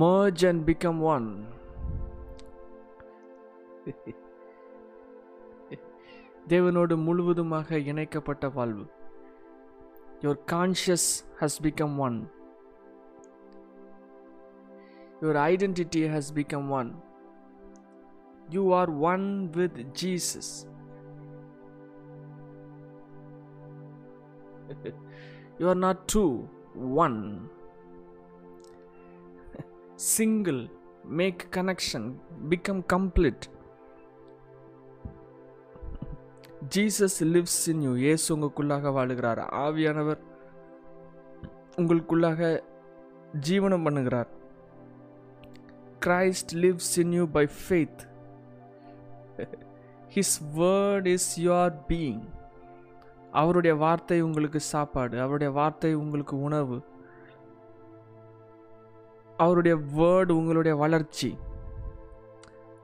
merge and become one. தேவனோடு முழுவதுமாக இணைக்கப்பட்ட வாழ்வு. Your conscious has become one your identity has become one you are one with Jesus you are not two one single make connection become complete. Jesus lives in you இயேசு உங்களுக்குள்ளாக வாழுகிறார். ஆவியானவர் உங்களுக்குள்ளாக ஜீவனம் பண்ணுகிறார். Christ lives in you by faith his word is your being அவருடைய வார்த்தை உங்களுக்கு சாப்பாடு அவருடைய வார்த்தை உங்களுக்கு உணவு. அவருடைய வேர்டு உங்களுடைய வளர்ச்சி.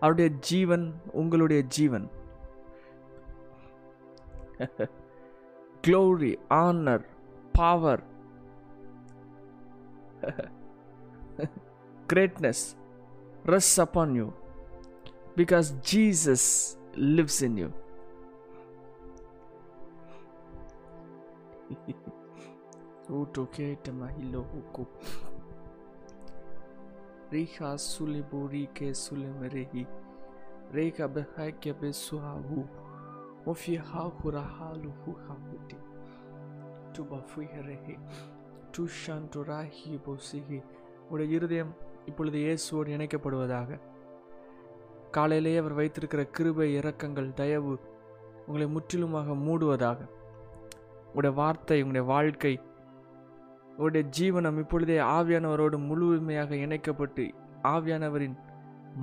அவருடைய ஜீவன் உங்களுடைய ஜீவன். Glory honour power greatness rest upon you because Jesus lives in you Utokete mahilo huku. Riha suliburi ke sulimerehi Reka behake besuahu Mofi hakura halu huhahuti Tuba fuiherehi டுஷான்டுராஹி போசிஹி உடைய இருதயம் இப்பொழுது இயேசுவோடு இணைக்கப்படுவதாக காலையிலேயே அவர் வைத்திருக்கிற கிருபை இரக்கங்கள் தயவு உங்களை முற்றிலுமாக மூடுவதாக உங்களுடைய வார்த்தை உங்களுடைய வாழ்க்கை உடைய ஜீவனம் இப்பொழுதே ஆவியானவரோடு முழுமையாக இணைக்கப்பட்டு ஆவியானவரின்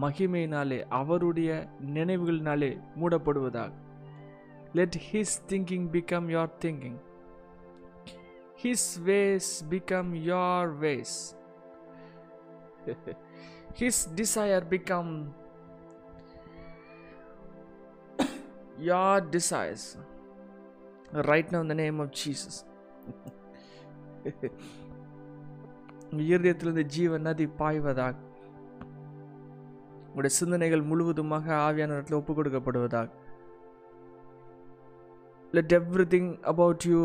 மகிமையினாலே அவருடைய நினைவுகளினாலே மூடப்படுவதாக. Let his thinking become your thinking his ways become your ways his desire become your desires right now the name of Jesus இருதயத்திலிருந்து ஜீவ நதி பாய்வதாக உங்களுடைய சிந்தனைகள் முழுவதுமாக ஆவியான இடத்துல ஒப்பு கொடுக்கப்படுவதாக let everything about you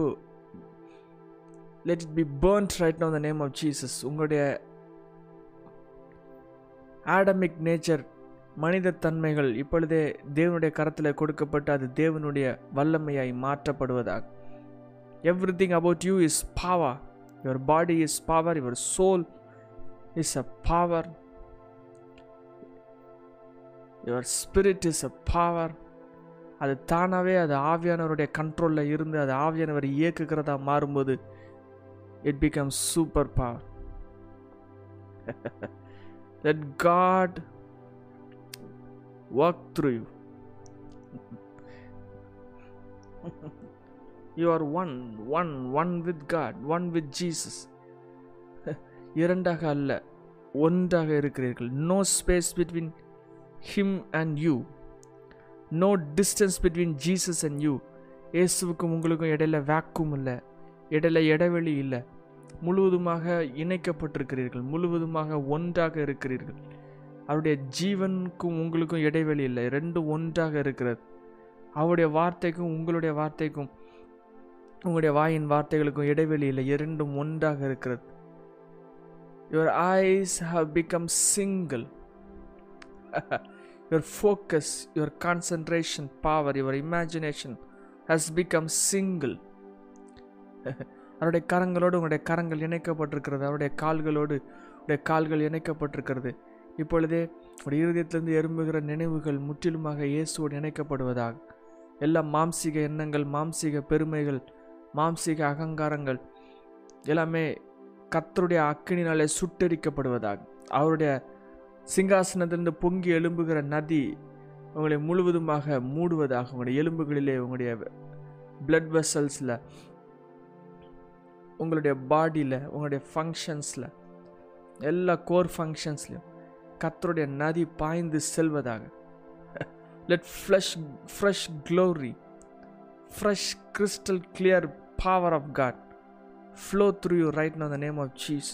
let it be burnt right no the name of Jesus உங்களுடைய ஆடமிக் நேச்சர் மனித தன்மைகள் இப்பொழுதே தேவனுடைய கரத்தில் கொடுக்கப்பட்டு அது தேவனுடைய வல்லமையாய் மாற்றப்படுவதாக everything about you is power your body is power your soul is a power your spirit is a power அது தானாகவே அது ஆவியானவருடைய கண்ட்ரோலில் இருந்து அது ஆவியானவர் இயக்குகிறதா மாறும்போது it become super power let God work through you. You are one one one with God one with Jesus இரண்டாக அல்ல ஒன்றாக இருக்கிறீர்கள். No space between him and you no distance between Jesus and you இயேசுவுக்கும் உங்களுக்கும் இடையில வேக்கும் இல்லை இடையில இடைவெளி இல்லை. முழுவதுமாக இணைக்கப்பட்டிருக்கிறீர்கள் முழுவதுமாக ஒன்றாக இருக்கிறீர்கள். அவருடைய ஜீவனுக்கும் உங்களுக்கும் இடைவெளி இல்லை ரெண்டும் ஒன்றாக இருக்கிறது. அவருடைய வார்த்தைக்கும் உங்களுடைய வார்த்தைக்கும் உங்களுடைய வாயின் வார்த்தைகளுக்கும் இடைவெளியில் இரண்டும் ஒன்றாக இருக்கிறது. Your eyes have become single your focus your concentration power your imagination has become single அவருடைய கரங்களோடு உங்களுடைய கரங்கள் இணைக்கப்பட்டிருக்கிறது. அவருடைய கால்களோடு உடைய கால்கள் இணைக்கப்பட்டிருக்கிறது. இப்பொழுதே உடைய இருதயத்திலிருந்து எறும்புகிற நினைவுகள் முற்றிலுமாக இயேசுவோடு இணைக்கப்படுவதாக. எல்லா மாம்சீக எண்ணங்கள் மாம்சீக பெருமைகள் மாம்சீக அகங்காரங்கள் எல்லாமே கத்தருடைய அக்கினினாலே சுட்டரிக்கப்படுவதாக. அவருடைய சிங்காசனத்திலிருந்து பொங்கி எழும்புகிற நதி உங்களை முழுவதுமாக மூடுவதாக உங்களுடைய எலும்புகளிலே உங்களுடைய பிளட் வெசல்ஸில் உங்களுடைய பாடியில் உங்களுடைய ஃபங்க்ஷன்ஸில் எல்லா கோர் ஃபங்க்ஷன்ஸ்லையும் கத்தருடைய நதி பாய்ந்து செல்வதாக. Let flush fresh glory fresh crystal clear power of God flow through you right now the name of Jesus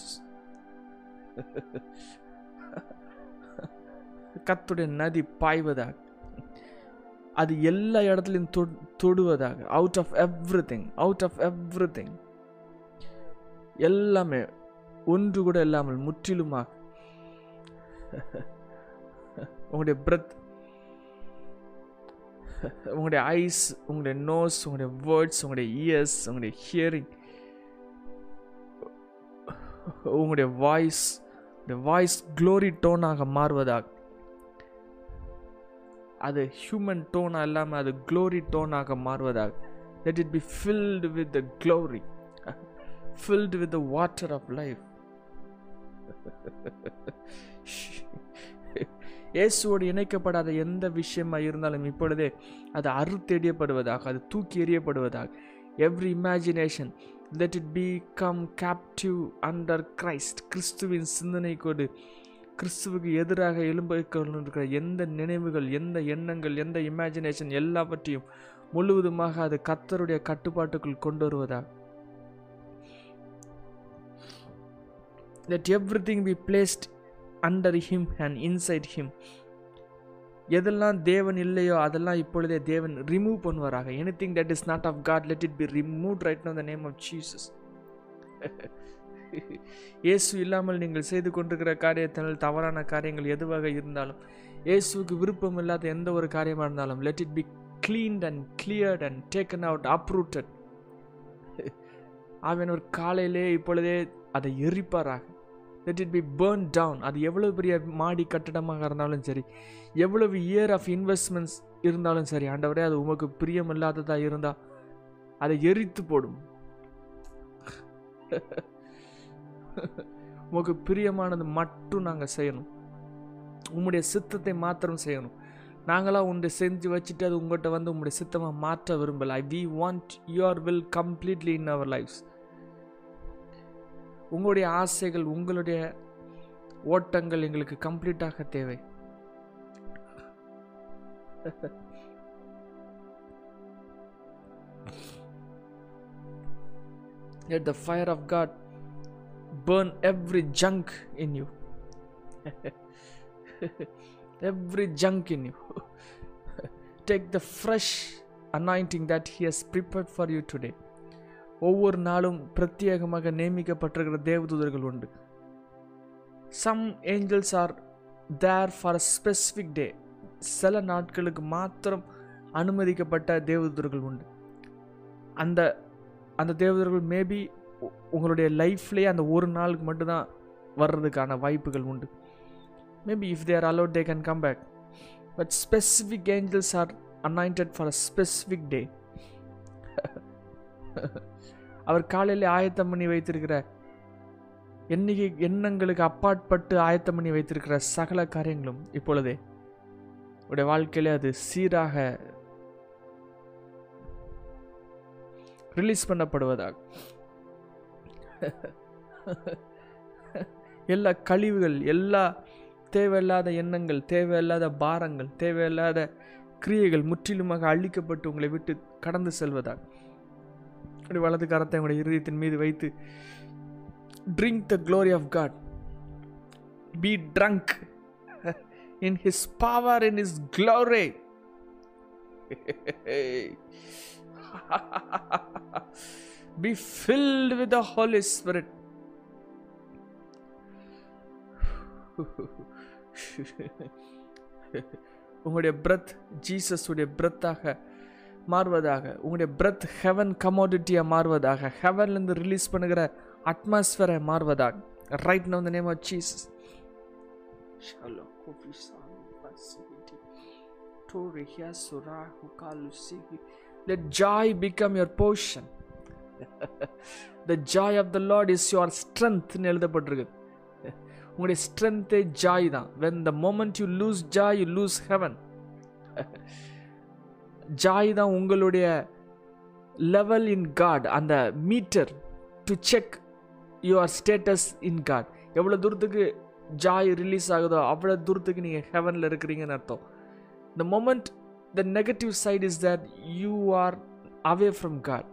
கத்துடைய நதி பாய்வதாக. அது எல்லா இடத்துலையும் தொடுவதாக. Out of everything out of everything எல்லாமே ஒன்று கூட இல்லாமல் முற்றிலுமாக. உங்களுடைய பிரத் உங்களுடைய ஐஸ் உங்களுடைய நோஸ் உங்களுடைய வேர்ட்ஸ் உங்களுடைய இயர்ஸ் உங்களுடைய ஹியரிங் உங்களுடைய வாய்ஸ் உங்களுடைய வாய்ஸ் க்ளோரி டோனாக மாறுவதாக அது ஹியூமன் டோனாக இல்லாமல் அது க்ளோரி டோனாக மாறுவதாக let it be filled with the glory filled with the water of life இயேசுவோடு இணைக்கப்படாத எந்த விஷயமாக இருந்தாலும் இப்பொழுதே அது அறுத்தெறியப்படுவதாக அது தூக்கி எறியப்படுவதாக. Every imagination let it become captive under Christ கிறிஸ்துவின் சிந்தனை கொடு கிறிஸ்துவுக்கு எதிராக எழும்பிருக்கிற எந்த நினைவுகள் எந்த எண்ணங்கள் எந்த இமேஜினேஷன் எல்லாவற்றையும் முழுவதுமாக அது கத்தருடைய கட்டுப்பாட்டுக்குள் கொண்டு வருவதாக. Let everything be placed under him and inside him எதெல்லாம் தேவன் இல்லையோ அதெல்லாம் இப்பொழுதே தேவன் remove பண்ணுவாராக. Anything that is not of God let it be remove right now the name of Jesus இயேசு இல்லாமல் நீங்கள் செய்து கொண்டிருக்கிற காரியத்தினால் தவறான காரியங்கள் எதுவாக இருந்தாலும் இயேசுக்கு விருப்பம் இல்லாத எந்த ஒரு காரியமாக இருந்தாலும் let it be cleaned and cleared and taken out uprooted அவன் ஒரு காலையிலே இப்பொழுதே அதை எரிப்பாராக. Let it be burn down அது எவ்வளோ பெரிய மாடி கட்டடமாக இருந்தாலும் சரி எவ்வளவு இயர் ஆஃப் இன்வெஸ்ட்மெண்ட்ஸ் இருந்தாலும் சரி ஆண்டவரே அது உமக்கு பிரியமில்லாததாக இருந்தால் அதை எரித்து போடும். உமக்கு பிரியமானது மட்டும் நாங்கள் செய்யணும். உம்முடைய சித்தத்தை மாத்திரம் செய்யணும். நாங்களாம் உன்னை செஞ்சு வச்சுட்டு அது உங்கள்கிட்ட வந்து உங்களுடைய சித்தமாக மாற்ற விரும்பலை. We want your will completely in our lives உங்களுடைய ஆசைகள் உங்களுடைய ஓட்டங்கள் எங்களுக்கு கம்ப்ளீட்டாக தேவை Let the fire of God burn every junk in you. every junk in you. Take the fresh anointing that He has prepared for you today. ஒவ்வொரு நாளும் பிரத்யேகமாக நியமிக்கப்பட்டிருக்கிற தேவதூதர்கள் உண்டு. Some angels are there for a specific day சில நாட்களுக்கு மாத்திரம் அனுமதிக்கப்பட்ட தேவதூதர்கள் உண்டு. அந்த அந்த தேவதூதர்கள் மேபி உங்களுடைய லைஃப்லேயே அந்த ஒரு நாளுக்கு மட்டும்தான் வர்றதுக்கான வாய்ப்புகள் உண்டு. Maybe if they're allowed they can come back but specific angels are anointed for a specific day அவர் காலையில் ஆயத்தம் பண்ணி வைத்திருக்கிற எண்ணிக்கை எண்ணங்களுக்கு அப்பாற்பட்டு ஆயத்தம் பண்ணி வைத்திருக்கிற சகல காரியங்களும் இப்பொழுதே உடைய வாழ்க்கையிலே அது சீராக ரிலீஸ் பண்ணப்படுவதாக. எல்லா கழிவுகள் எல்லா தேவையில்லாத எண்ணங்கள் தேவையில்லாத பாரங்கள் தேவையில்லாத கிரியைகள் முற்றிலுமாக அழிக்கப்பட்டு உங்களை விட்டு கடந்து செல்வதாக. அப்படி வலது கரத்தை அவங்களுடைய இருதயத்தின் மீது வைத்து drink the glory of God be drunk in his power in his glory be filled with the Holy Spirit. உங்களுடைய பிரத் ஜீசஸ் உடைய பிரத்தாக மாறுவதாக உங்களுடைய பிரத் ஹெவன் கமோடிட்டியாக மாறுவதாக ஹெவன்லேருந்து ரிலீஸ் பண்ணுகிற அட்மாஸ்ஃபியரை மாறுவதாக. Right now the name of Jesus Let joy become your portion. the joy of the Lord is your strength ன்னு எழுதப்பட்டிருக்கு. உங்களுடைய ஸ்ட்ரென்த்தே ஜாய் தான். When the moment you lose joy you lose heaven joy தான் உங்களுடைய லெவல் இன் காட் அந்த meter to check your status in God எவ்வளோ தூரத்துக்கு ஜாய் ரிலீஸ் ஆகுதோ அவ்வளோ தூரத்துக்கு நீங்கள் ஹெவனில் இருக்கிறீங்கன்னு அர்த்தம். The moment the negative side is that you are away from God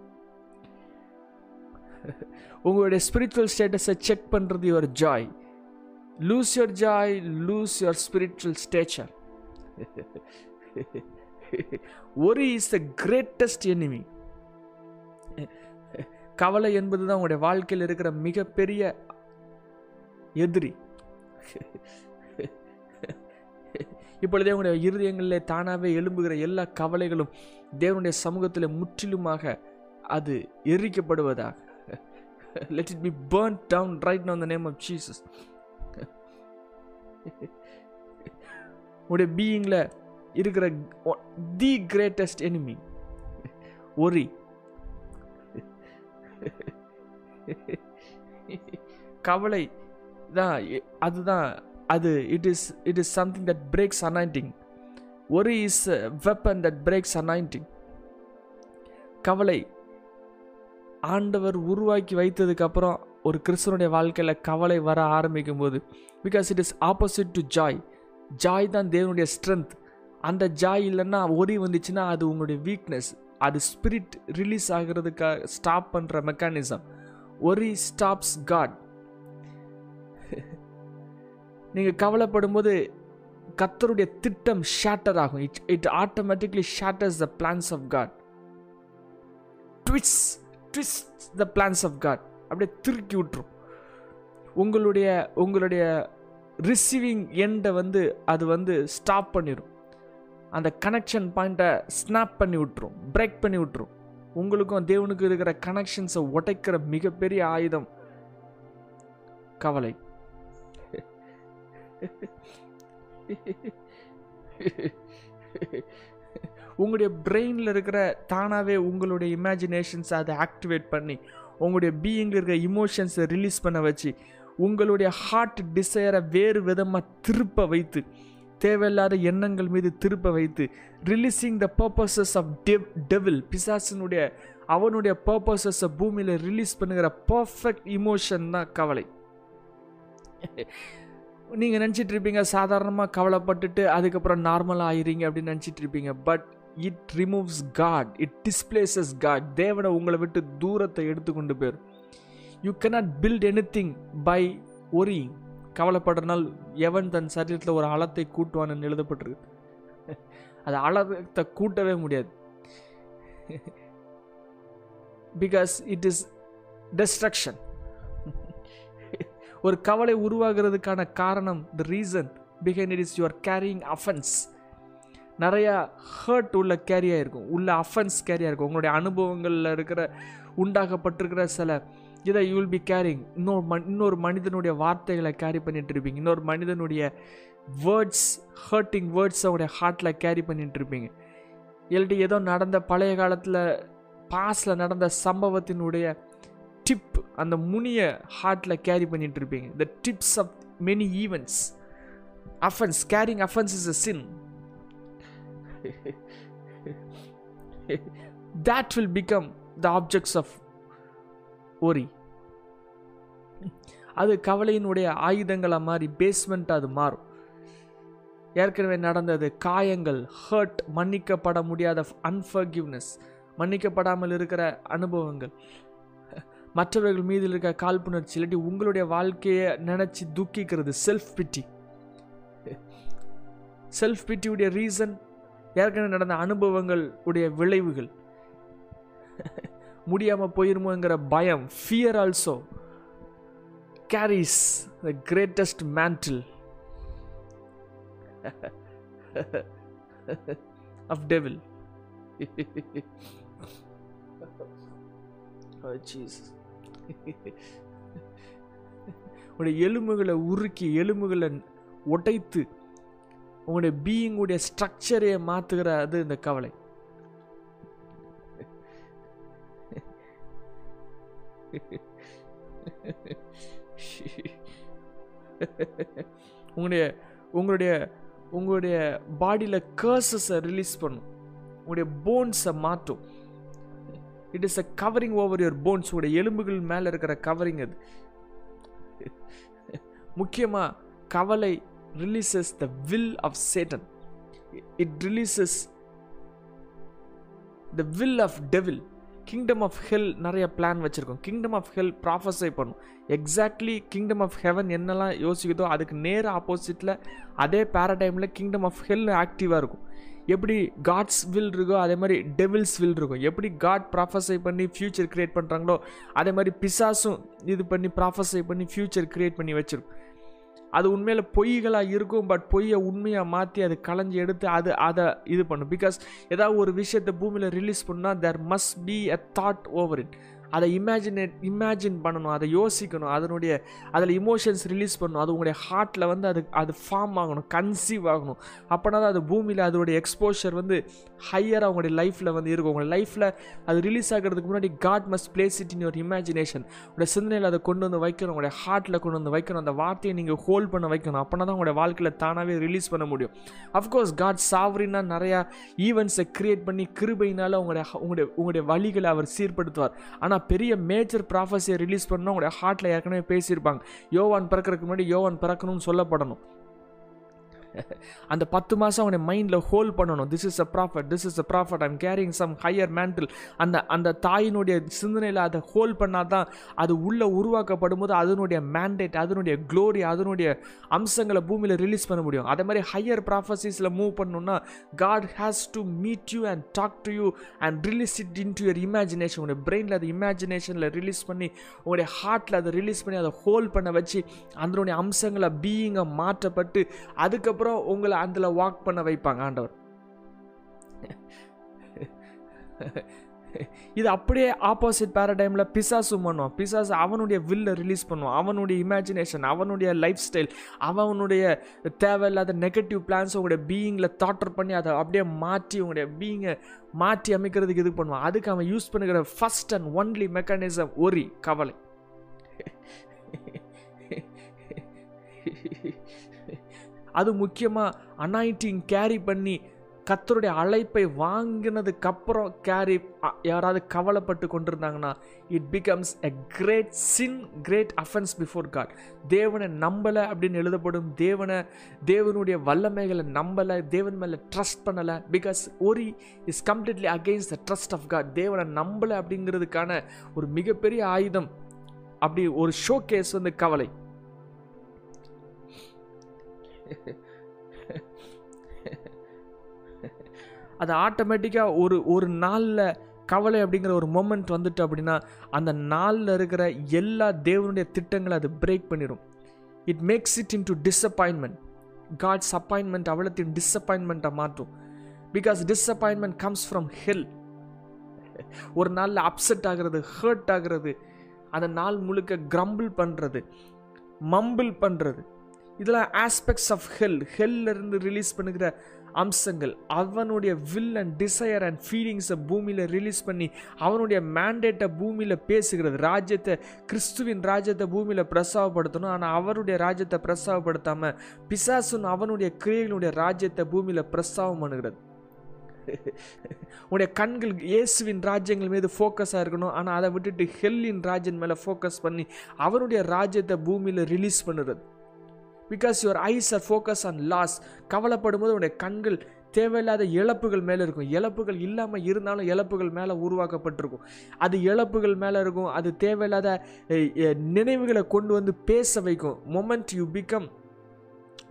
உங்களுடைய ஸ்பிரிச்சுவல் ஸ்டேட்டஸை செக் பண்ணுறது your joy lose your joy lose your spiritual stature worry is the greatest enemy கவலை என்பது தான் உங்களுடைய வாழ்க்கையில் இருக்கிற மிகப்பெரிய எதிரி. இப்பொழுதே உங்களுடைய இருதயங்களில் தானாகவே எழும்புகிற எல்லா கவலைகளும் தேவனுடைய சமூகத்தில் முற்றிலுமாக அது எரிக்கப்படுவதாக. Let it be burn down right now the name of Jesus உங்களுடைய பீயிங்கில் இருக்கிற தி கிரேட்டஸ்ட் எனிமி ஒரி. கவலை. தான் அதுதான் அது it is it is something that breaks anointing worry is weapon that breaks anointing கவலை. ஆண்டவர் உருவாக்கி வைத்ததுக்கப்புறம் ஒரு கிறிஸ்தனுடைய வாழ்க்கையில் கவலை வர ஆரம்பிக்கும் போது because it is opposite to joy joy தான் தேவனுடைய ஸ்ட்ரென்த் அந்த ஜாய் இல்லைன்னா ஒரி வந்துச்சுன்னா அது உங்களுடைய வீக்னஸ் அது ஸ்பிரிட் ரிலீஸ் ஆகிறதுக்காக ஸ்டாப் பண்ணுற மெக்கானிசம் ஒரி ஸ்டாப்ஸ் காட் நீங்கள் கவலைப்படும் போது கத்தருடைய திட்டம் ஷேட்டர் ஆகும். It it automatically shatters the plans of God twist twist the plans of God அப்படியே திருக்கி விட்டுரும். உங்களுடைய உங்களுடைய ரிசீவிங் எண்டை வந்து அது வந்து ஸ்டாப் பண்ணிடும் அந்த கனெக்ஷன் பாயிண்ட்டை ஸ்னாப் பண்ணி விட்டுரும் பிரேக் பண்ணி விட்டுரும். உங்களுக்கும் தேவனுக்கு இருக்கிற கனெக்ஷன்ஸை உடைக்கிற மிகப்பெரிய ஆயுதம் கவலை. உங்களுடைய பிரெயினில் இருக்கிற தானாகவே உங்களுடைய இமேஜினேஷன்ஸை அதை ஆக்டிவேட் பண்ணி உங்களுடைய பீயிங்கில் இருக்கிற இமோஷன்ஸை ரிலீஸ் பண்ண வச்சு உங்களுடைய ஹார்ட் டிசையரை வேறு விதமாக திருப்ப வைத்து தேவையில்லாத எண்ணங்கள் மீது திருப்ப வைத்து releasing the purposes of dev devil பிசாசினுடைய அவனுடைய பர்பஸஸை பூமியில் ரிலீஸ் பண்ணுகிற பர்ஃபெக்ட் இமோஷன் தான் கவலை. நீங்கள் நினச்சிட்டு இருப்பீங்க சாதாரணமாக கவலைப்பட்டுட்டு அதுக்கப்புறம் நார்மலாக ஆயிரீங்க அப்படின்னு நினச்சிட்டு இருப்பீங்க. But it removes God it displaces God தேவனை உங்களை விட்டு தூரத்தை எடுத்து கொண்டு போயிடும் you cannot build anything by worrying கவலைப்படுறனால் எவன் தன் சரீரத்தில் ஒரு அளத்தை கூட்டுவான்னு எழுதப்பட்டிருக்கு. அது அளத்தை கூட்டவே முடியாது. பிகாஸ் இட் இஸ் டெஸ்ட்ரக்ஷன் ஒரு கவலை உருவாகிறதுக்கான காரணம் the reason behind it is your carrying offence நிறையா ஹர்ட் உள்ள கேரியாக இருக்கும் உள்ள அஃபென்ஸ் கேரியாக இருக்கும் உங்களுடைய அனுபவங்களில் இருக்கிற உண்டாகப்பட்டிருக்கிற சில இதை யூ வில் பி கேரிங் இன்னொரு மண் இன்னொரு மனிதனுடைய வார்த்தைகளை கேரி பண்ணிட்டு இருப்பீங்க இன்னொரு மனிதனுடைய வேர்ட்ஸ் ஹர்ட்டிங் வேர்ட்ஸ் அவங்களுடைய ஹார்ட்டில் கேரி பண்ணிட்டு இருப்பீங்க இல்லாட்டி ஏதோ நடந்த பழைய காலத்தில் பாஸில் நடந்த சம்பவத்தினுடைய டிப் அந்த முனிய ஹார்ட்டில் கேரி பண்ணிட்டு இருப்பீங்க the tips of many events offence carrying offence is a sin that will become the objects of worry. அது கவலையினுடைய ஆயுதங்களாக மாறி பேஸ்மெண்ட்டாக அது மாறும். ஏற்கனவே நடந்தது காயங்கள் ஹர்ட் மன்னிக்கப்பட முடியாத அன்ஃபர்கிவ்னஸ் மன்னிக்கப்படாமல் இருக்கிற அனுபவங்கள். மற்றவர்கள் மீது இருக்க காழ்ப்புணர்ச்சி இல்லாட்டி உங்களுடைய வாழ்க்கையை நினச்சி துக்கிக்கிறது செல்ஃப் பிட்டி செல்ஃப் பிட்டியுடைய ரீசன் ஏற்கனவே நடந்த அனுபவங்கள் உடைய விளைவுகள். முடியாமல் போயிருமோங்கிற பயம் fear also carries the greatest mantle of devil உடைய எலும்புகளை உருக்கி எலும்புகளை உடைத்து உங்களுடைய பீயிங்குடைய ஸ்ட்ரக்சரையே மாற்றுகிற அது இந்த கவலை. உங்களுடைய உங்களுடைய உங்களுடைய பாடியில் கர்சஸை ரிலீஸ் பண்ணும். உங்களுடைய போன்ஸை மாற்றும். It is a covering over your bones உங்களுடைய எலும்புகள் மேலே இருக்கிற கவரிங் அது. முக்கியமாக கவலை releases the will of satan it releases the will of devil kingdom of hell நிறைய பிளான் வச்சுருக்கோம். கிங்டம் ஆஃப் ஹெல் ப்ராஃபஸை பண்ணும். எக்ஸாக்ட்லி கிங்டம் ஆஃப் ஹெவன் என்னெல்லாம் யோசிக்குதோ அதுக்கு நேர் ஆப்போசிட்டில் அதே பேரடைமில் கிங்டம் ஆஃப் ஹெல் ஆக்டிவாக இருக்கும். எப்படி காட்ஸ் வில் இருக்கோ அதே மாதிரி டெவில்ஸ் வில் இருக்கும். எப்படி காட் ப்ராஃபஸை பண்ணி ஃப்யூச்சர் க்ரியேட் பண்ணுறாங்களோ அதே மாதிரி பிசாஸும் இது பண்ணி ப்ராஃபஸை பண்ணி ஃப்யூச்சர் க்ரியேட் பண்ணி வச்சுருக்கும். அது உண்மையில் பொய்களாக இருக்கும் பட் பொய்யை உண்மையாக மாற்றி அது களைஞ்சி எடுத்து அது அதை இது பண்ணும். பிகாஸ் ஏதாவது ஒரு விஷயத்தை பூமியில் ரிலீஸ் பண்ணால் there must be a thought over it அதை இமேஜினேட் இமேஜின் பண்ணணும் அதை யோசிக்கணும் அதனுடைய அதில் இமோஷன்ஸ் ரிலீஸ் பண்ணணும் அது உங்களுடைய ஹார்ட்டில் வந்து அது அது ஃபார்ம் ஆகணும் கன்சீவ் ஆகணும். அப்போனா தான் அது பூமியில் அதனுடைய எக்ஸ்போஷர் வந்து ஹையராக உங்களுடைய லைஃப்பில் வந்து இருக்கும். உங்களுடைய லைஃப்பில் அது ரிலீஸ் ஆகிறதுக்கு முன்னாடி God must place it in your imagination உங்களுடைய சிந்தனையில் அதை கொண்டு வந்து வைக்கணும் உங்களுடைய ஹார்ட்டில் கொண்டு வந்து வைக்கணும் அந்த வார்த்தையை நீங்கள் ஹோல்ட் பண்ண வைக்கணும். அப்போனா தான் உங்களுடைய வாழ்க்கையில் தானாகவே ரிலீஸ் பண்ண முடியும். அஃப்கோர்ஸ் காட் சாவரினா நிறையா ஈவெண்ட்ஸை க்ரியேட் பண்ணி கிருபையினால் உங்களுடைய உங்களுடைய உங்களுடைய வழிகளை அவர் சீர்படுத்துவார். ஆனால் பெரிய மேஜர் ப்ராஃபஸியை ரிலீஸ் பண்ணணும். உங்களுடைய ஹார்ட்டில் ஏற்கனவே பேசியிருப்பாங்க. யோவான் பிறக்கிறதுக்கு முன்னாடி யோவான் பிறக்கணும்னு சொல்லப்படணும். அந்த பத்து மாதம் அவனை மைண்டில் ஹோல்ட் பண்ணணும். This is a prophet this is a prophet I'm carrying some higher mantle அந்த அந்த தாயினுடைய சிந்தனையில் அதை ஹோல்ட் பண்ணால் தான் அது உள்ளே உருவாக்கப்படும் போது அதனுடைய மேண்டேட் அதனுடைய க்ளோரி அதனுடைய அம்சங்களை பூமியில் ரிலீஸ் பண்ண முடியும். அதே மாதிரி ஹையர் ப்ராஃபஸிஸில் மூவ் பண்ணணும்னா God has to meet you and talk to you and release it into your imagination உங்களுடைய பிரெயினில் அதை இமேஜினேஷனில் ரிலீஸ் பண்ணி உங்களுடைய ஹார்ட்டில் அதை ரிலீஸ் பண்ணி அதை ஹோல்ட் பண்ண வச்சு அதனுடைய அம்சங்களை பீயிங்கை மாற்றப்பட்டு அதுக்கப்புறம் அதுக்கப்புறம் உங்களை அதில் வாக் பண்ண வைப்பாங்க ஆண்டவர். இது அப்படியே ஆப்போசிட் பேரடைமில் பிசாசும் பண்ணுவான். பிசாஸ் அவனுடைய வில்லை ரிலீஸ் பண்ணுவான். அவனுடைய இமேஜினேஷன் அவனுடைய லைஃப் ஸ்டைல் அவனுடைய தேவையில்லாத நெகட்டிவ் பிளான்ஸ் உங்களுடைய பீயிங்கில் தாட்டர் பண்ணி அதை அப்படியே மாற்றி உங்களுடைய பீயிங்கை மாற்றி அமைக்கிறதுக்கு இது பண்ணுவான். அதுக்கு அவன் யூஸ் பண்ணுகிற first and only mechanism worry கவலை. அது முக்கியமாக அனாயிட்டிங் கேரி பண்ணி கத்தருடைய அழைப்பை வாங்கினதுக்கப்புறம் கேரி யாராவது கவலைப்பட்டு கொண்டிருந்தாங்கன்னா it becomes a great sin great offence before God தேவனை நம்பலை அப்படின்னு எழுதப்படும் தேவனை தேவனுடைய வல்லமைகளை நம்பலை தேவன் மேலே ட்ரஸ்ட் பண்ணலை because worry is completely against the trust of God தேவனை நம்பலை அப்படிங்கிறதுக்கான ஒரு மிகப்பெரிய ஆயுதம். அப்படி ஒரு ஷோ கேஸ் வந்து கவலை. அது ஆட்டோமேட்டிக்காக ஒரு ஒரு நாளில் கவலை அப்படிங்கிற ஒரு மொமெண்ட் வந்துட்டு அப்படின்னா அந்த நாளில் இருக்கிற எல்லா தேவனுடைய திட்டங்களை அது பிரேக் பண்ணிடும் it makes it into disappointment God's appointment அவ்வளோத்தையும் டிஸப்பாயின்மெண்ட்டாக மாற்றும். Because disappointment comes from hell ஒரு நாளில் அப்செட் ஆகிறது ஹர்ட் ஆகிறது அந்த நாள் முழுக்க கிரம்பிள் பண்ணுறது மம்பிள் பண்ணுறது இதெல்லாம் ஆஸ்பெக்ட்ஸ் ஆஃப் ஹெல் ஹெல்லிருந்து ரிலீஸ் பண்ணுகிற அம்சங்கள். அவனுடைய வில் அண்ட் டிசையர் அண்ட் ஃபீலிங்ஸை பூமியில் ரிலீஸ் பண்ணி அவனுடைய மேண்டேட்டை பூமியில் பேசுகிறது. ராஜ்யத்தை கிறிஸ்துவின் ராஜ்யத்தை பூமியில் பிரசவப்படுத்தணும் ஆனால் அவருடைய ராஜ்யத்தை பிரசவப்படுத்தாமல் பிசாசுன்னு அவனுடைய கிரியைகளுடைய ராஜ்யத்தை பூமியில் பிரசவம் பண்ணுகிறது. உடைய கண்கள் இயேசுவின் ராஜ்யங்கள் மீது ஃபோக்கஸாக இருக்கணும். ஆனால் அதை விட்டுட்டு ஹெல்லின் ராஜ்யன் மேலே ஃபோக்கஸ் பண்ணி அவருடைய ராஜ்யத்தை பூமியில் ரிலீஸ் பண்ணுறது because your eyes are focus on loss கவலைப்படும் போது உடைய கண்கள் தேவையில்லாத இழப்புகள் மேலே இருக்கும். இழப்புகள் இல்லாமல் இருந்தாலும் இழப்புகள் மேலே உருவாக்கப்பட்டிருக்கும். அது இழப்புகள் மேலே இருக்கும். அது தேவையில்லாத நினைவுகளை கொண்டு வந்து பேச வைக்கும். மொமெண்ட் யூ பிகம்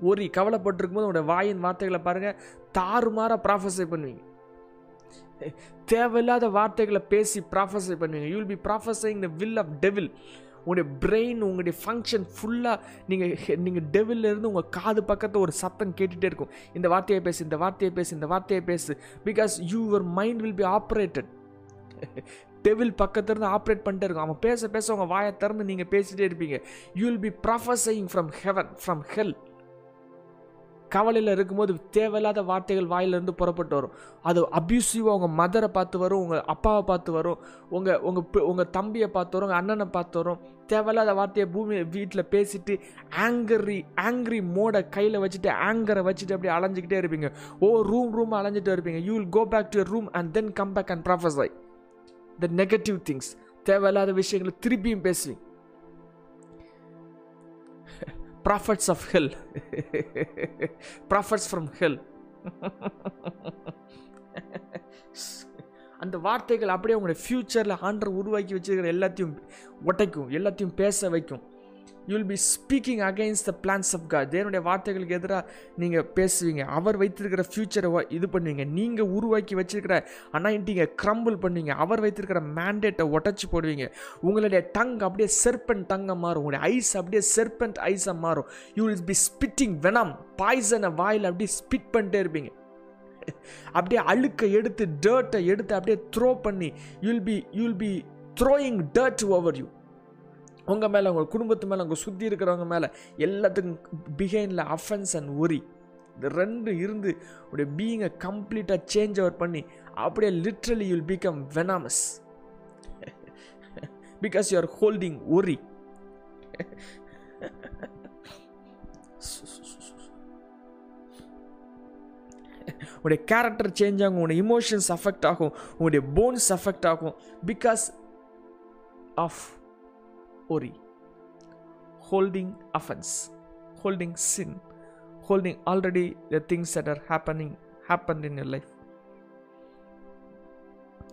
ஒரு கவலைப்பட்டிருக்கும் போது உடைய வாயின் வார்த்தைகளை பாருங்கள் தாறுமாறாக ப்ராஃபஸை பண்ணுவீங்க. தேவையில்லாத வார்த்தைகளை பேசி ப்ராஃபஸை பண்ணுவீங்க. You will be prophesying the will of devil உங்களுடைய பிரெயின் உங்களுடைய ஃபங்க்ஷன் ஃபுல்லாக நீங்கள் நீங்கள் டெவிலேருந்து உங்கள் காது பக்கத்தில் ஒரு சத்தம் கேட்டுகிட்டே இருக்கும். இந்த வார்த்தையை பேசு இந்த வார்த்தையை பேசு இந்த வார்த்தையை பேசு. Because your mind will be operated devil பக்கத்துலேருந்து ஆப்ரேட் பண்ணிட்டே இருக்கும். அவன் பேச பேச உங்கள் வாயை திறந்து நீங்கள் பேசிகிட்டே இருப்பீங்க. You will be prophesying from heaven from hell கவலையில் இருக்கும்போது தேவையில்லாத வார்த்தைகள் வாயிலிருந்து புறப்பட்டு வரும். அது அப்யூசிவாக உங்கள் மதரை பார்த்து வரும் உங்கள் அப்பாவை பார்த்து வரும் உங்கள் உங்கள் உங்கள் தம்பியை பார்த்து வரும் உங்கள் அண்ணனை பார்த்து வரும். தேவையில்லாத வார்த்தையை பூமி வீட்டில் பேசிட்டு ஆங்கரி ஆங்க்ரி மோடை கையில் வச்சுட்டு ஆங்கரை வச்சுட்டு அப்படியே அலைஞ்சிக்கிட்டே இருப்பீங்க. ஓ ரூம் ரூம் அலைஞ்சிட்டு இருப்பீங்க. You will go back to room and then come back and prophesy the negative things தேவையில்லாத விஷயங்களை திருப்பியும் பேசுவீங்க. Prophets of hell prophets from hell அந்த வார்த்தைகள் அப்படியே உங்களுடைய ஃப்யூச்சரில் ஆண்டர் உருவாக்கி வச்சிருக்கிற எல்லாத்தையும் உடைக்கும் எல்லாத்தையும் பேச வைக்கும். You will be speaking against the plans of God தேவனுடைய வார்த்தைகளுக்கு எதிராக நீங்கள் பேசுவீங்க. அவர் வைத்திருக்கிற ஃப்யூச்சரை இது பண்ணுவீங்க. நீங்கள் உருவாக்கி வச்சிருக்கிற அனாயிண்டிங்கை க்ரம்பிள் பண்ணுவீங்க. அவர் வைத்திருக்கிற மேண்டேட்டை உடச்சி போடுவீங்க. உங்களுடைய டங் அப்படியே செர்பன் டங்கை மாறும். உங்களுடைய ஐஸ் அப்படியே செர்பென்ட் ஐஸாக மாறும். You will be spitting venom பாய்சனை வாயில் அப்படியே ஸ்பிட் பண்ணிட்டே இருப்பீங்க. அப்படியே அழுக்கை எடுத்து டர்ட்டை எடுத்து அப்படியே த்ரோ பண்ணி you'll be you'll be throwing dirt over you உங்கள் மேலே உங்கள் குடும்பத்து மேலே உங்கள் சுற்றி இருக்கிறவங்க மேலே எல்லாத்துக்கும் பிஹைண்டில் அஃபென்ஸ் அண்ட் ஒரி இந்த ரெண்டு இருந்து உடைய பீயிங்கை கம்ப்ளீட்டாக சேஞ்ச் ஓவர் பண்ணி அப்படியே literally you'll become venomous because you are holding worry உடைய கேரக்டர் சேஞ்ச் ஆகும் உங்களுடைய இமோஷன்ஸ் அஃபெக்ட் ஆகும் உங்களுடைய போன்ஸ் அஃபெக்ட் ஆகும். Because of worry, holding offense, holding sin, holding already the things that are happening happened in your life.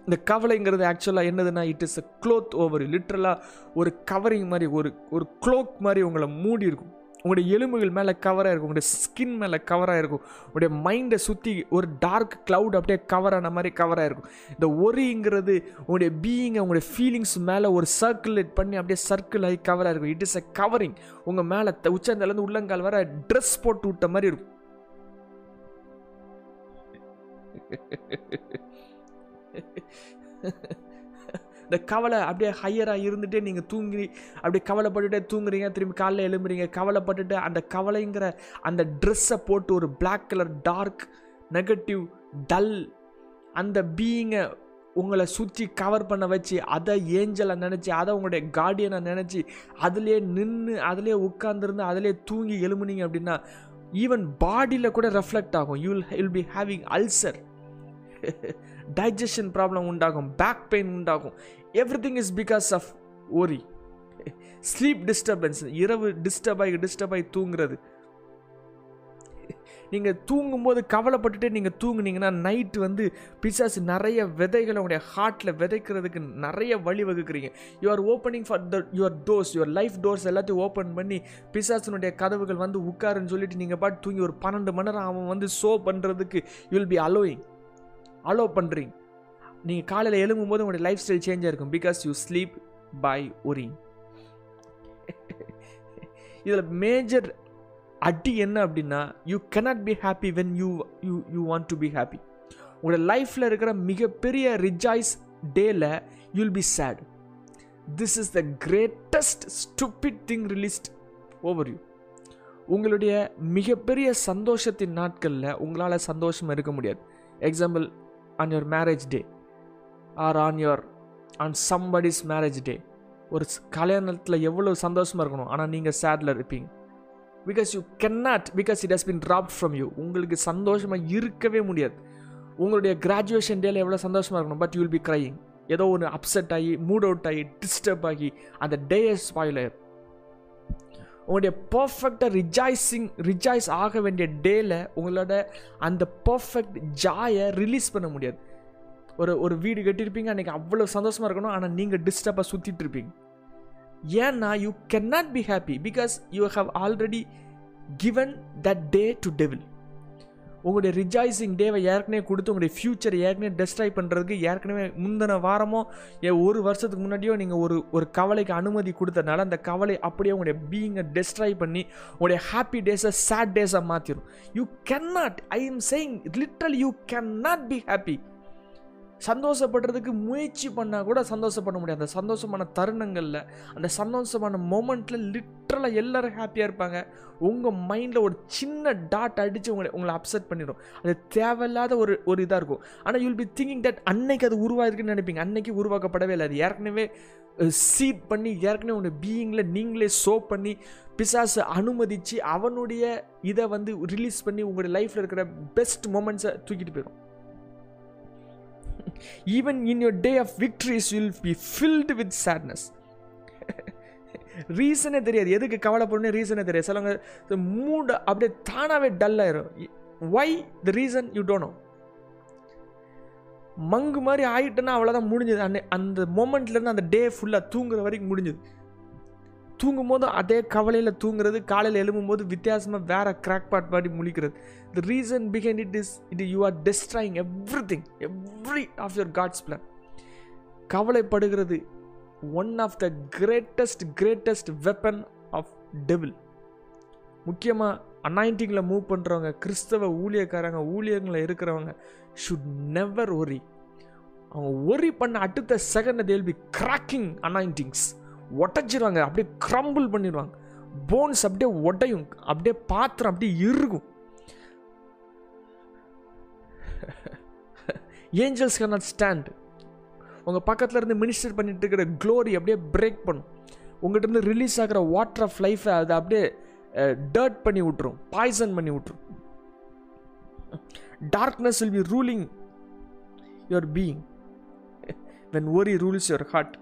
இந்த கவலைங்கிறது ஆக்சுவலாக என்னதுன்னா it is a cloth over லிட்ரலாக ஒரு கவரிங் மாதிரி ஒரு ஒரு க்ளோக் மாதிரி உங்களை மூடி இருக்கும் உங்களுடைய எலும்புகள் மேலே கவராக இருக்கும் உங்களுடைய ஸ்கின் மேலே கவராக இருக்கும். உங்களுடைய மைண்டை சுற்றி ஒரு டார்க் க்ளவுட் அப்படியே கவர் ஆன மாதிரி கவராக இருக்கும். இந்த ஒரிங்கிறது உங்களுடைய பீயிங்கை உங்களுடைய ஃபீலிங்ஸ் மேலே ஒரு சர்க்குலேட் பண்ணி அப்படியே சர்க்கிள் ஆகி கவராக இருக்கும். இட் இஸ் அ கவரிங் உங்கள் மேலே உச்சந்தலேருந்து உள்ளங்கால் வர ட்ரெஸ் போட்டு விட்ட மாதிரி இருக்கும். இந்த கவலை அப்படியே ஹையராக இருந்துகிட்டே நீங்கள் தூங்கி அப்படியே கவலைப்பட்டுட்டே தூங்குறீங்க திரும்பி காலைல எழும்புறீங்க கவலைப்பட்டுட்டு அந்த கவலைங்கிற அந்த ட்ரெஸ்ஸை போட்டு ஒரு black colour dark negative dull அந்த பீயிங்கை உங்களை சுற்றி கவர் பண்ண வச்சு அதை ஏஞ்சலை நினச்சி அதை உங்களுடைய கார்டியனை நினச்சி அதிலே நின்று அதிலே உட்காந்துருந்து அதிலே தூங்கி எழுமுனீங்க அப்படின்னா ஈவன் பாடியில் கூட ரெஃப்ளெக்ட் ஆகும். You will will be having ulcer digestion problem உண்டாகும் பேக் பெயின் உண்டாகும். Everything is because of worry sleep disturbance இரவு டிஸ்டர்ப் ஆகி டிஸ்டர்ப் ஆகி தூங்குறது. நீங்கள் தூங்கும்போது கவலைப்பட்டுட்டே நீங்கள் தூங்குனீங்கன்னா நைட்டு வந்து பிசாசு நிறைய விதைகளை உங்களுடைய ஹார்ட்டில் விதைக்கிறதுக்கு நிறைய வழி வகுக்கிறீங்க. You are opening for the your doors your life doors எல்லாத்தையும் ஓப்பன் பண்ணி பிசாசனுடைய கதவுகள் வந்து உட்காருன்னு சொல்லிட்டு நீங்கள் பாட்டு தூங்கி ஒரு பன்னெண்டு மணி நேரம் அவன் வந்து ஷோ பண்ணுறதுக்கு you will be allowing allow பண்ணுறீங்க நீங்கள் காலையில் எழும்பும் போது உங்களுடைய லைஃப் ஸ்டைல் சேஞ்சாக இருக்கும். Because you sleep by worrying இதில் மேஜர் அடி என்ன அப்படின்னா you cannot be happy when you you you want to be happy உங்களோட லைஃப்பில் இருக்கிற மிகப்பெரிய ரிஜாய்ஸ் டேல you'll be sad this is the greatest stupid thing released over you உங்களுடைய மிகப்பெரிய சந்தோஷத்தின் நாட்களில் உங்களால் சந்தோஷமாக இருக்க முடியாது. Example on your marriage day or on your on somebody's marriage day ஒரு கல்யாணத்தில் எவ்வளோ சந்தோஷமாக இருக்கணும்? ஆனால் நீங்கள் சேடில் இருப்பீங்க. Because you cannot because it has been drop from you உங்களுக்கு சந்தோஷமாக இருக்கவே முடியாது. உங்களுடைய கிராஜுவேஷன் டேல எவ்வளோ சந்தோஷமாக இருக்கணும்? But you will be crying ஏதோ ஒன்று அப்செட் ஆகி மூட் அவுட் ஆகி டிஸ்டர்ப் ஆகி அந்த டே ஸ்பாயில் ஆயிரும். உங்களுடைய பர்ஃபெக்டாக ரிஜாய்ஸிங் ரிஜாய்ஸ் ஆக வேண்டிய டேல உங்களோட அந்த பர்ஃபெக்ட் ஜாயை ரிலீஸ் பண்ண முடியாது. ஒரு ஒரு வீடு கட்டியிருப்பீங்க அன்றைக்கி அவ்வளோ சந்தோஷமாக இருக்கணும் ஆனால் நீங்கள் டிஸ்டர்பாக சுற்றிட்டு இருப்பீங்க. ஏன்னா you can not be happy because you have already given that day to devil உங்களுடைய ரிஜாய்ஸிங் டேவை ஏற்கனவே கொடுத்து உங்களுடைய ஃப்யூச்சரை ஏற்கனவே டெஸ்ட்ராய் பண்ணுறதுக்கு ஏற்கனவே முந்தின வாரமோ ஏ ஒரு வருஷத்துக்கு முன்னாடியோ நீங்கள் ஒரு ஒரு கவலைக்கு அனுமதி கொடுத்தனால அந்த கவலை அப்படியே உங்களுடைய பீயிங்கை டெஸ்ட்ராய் பண்ணி உங்களுடைய ஹாப்பி டேஸை சேட் டேஸாக மாற்றிடும் you can not I am saying literal you can not be happy சந்தோஷப்படுறதுக்கு முயற்சி பண்ணால் கூட சந்தோஷப்பட முடியாது. அந்த சந்தோஷமான தருணங்களில் அந்த சந்தோஷமான மொமெண்ட்டில் லிட்ரலாக எல்லோரும் ஹாப்பியாக இருப்பாங்க. உங்கள் மைண்டில் ஒரு சின்ன டாட் அடித்து உங்களை உங்களை அப்செட் பண்ணிடும் அது தேவையில்லாத ஒரு ஒரு இதாக இருக்கும். ஆனால் யூல் பி திங்கிங் தட் அன்னைக்கு அது உருவாயிருக்குன்னு நினைப்பீங்க. அன்னைக்கு உருவாக்கப்படவே இல்லை. அது ஏற்கனவே சீட் பண்ணி ஏற்கனவே உங்கள் பீயிங்கில் நீங்களே ஷோ பண்ணி பிசாசை அனுமதித்து அவனுடைய இதை வந்து ரிலீஸ் பண்ணி உங்களுடைய லைஃப்பில் இருக்கிற பெஸ்ட் மூமெண்ட்ஸை தூக்கிட்டு போயிடும் even in your day of victories will be filled with sadness ரீசனே தெரியாது. எதுக்கு கவலைப்படணும் ரீசனே தெரியாது. சிலவங்க மூடு அப்படியே தானாகவே டல் ஆயிரும். Why the reason you don't know no மங்கு மாதிரி ஆயிட்டேன்னா அவ்வளோதான் முடிஞ்சது. அந்த அந்த மொமெண்ட்லேருந்து அந்த டே ஃபுல்லாக தூங்குற வரைக்கும் முடிஞ்சது. தூங்கும் போது அதே கவலையில் தூங்குறது காலையில் எழும்பும்போது வித்தியாசமாக வேறு கிராக் பாட் மாதிரி முழிக்கிறது. The reason behind it is it you are destroying everything every of your God's plan கவலைப்படுகிறது one of the greatest greatest weapon of devil முக்கியமாக அனாயிண்டிங்கில் மூவ் பண்ணுறவங்க கிறிஸ்தவ ஊழியக்காரங்க ஊழியங்களில் இருக்கிறவங்க ஷுட் நெவர் ஒரி அவங்க ஒரி பண்ண அடுத்த செகண்ட் தேல் பி கிராக்கிங் அனாயிண்டிங்ஸ் உடச்சிருவாங்க அப்படியே க்ரம்பிள் பண்ணிடுவாங்க போன்ஸ் அப்படியே உடையும் அப்படியே பாத்திரம் அப்படியே இறுகும். ஏஞ்சல்ஸ் கேன் நாட் ஸ்டாண்ட் உங்கள் பக்கத்தில் இருந்து மினிஸ்டர் பண்ணிட்டு இருக்கிற க்ளோரி அப்படியே பிரேக் பண்ணும். உங்கள்கிட்ட இருந்து ரிலீஸ் ஆகிற வாட்டர் ஆஃப் லைஃப்பை அதை அப்படியே டர்ட் பண்ணி விட்ரும் பாய்சன் பண்ணி விட்ரும் darkness will be ruling your being when worry rules your heart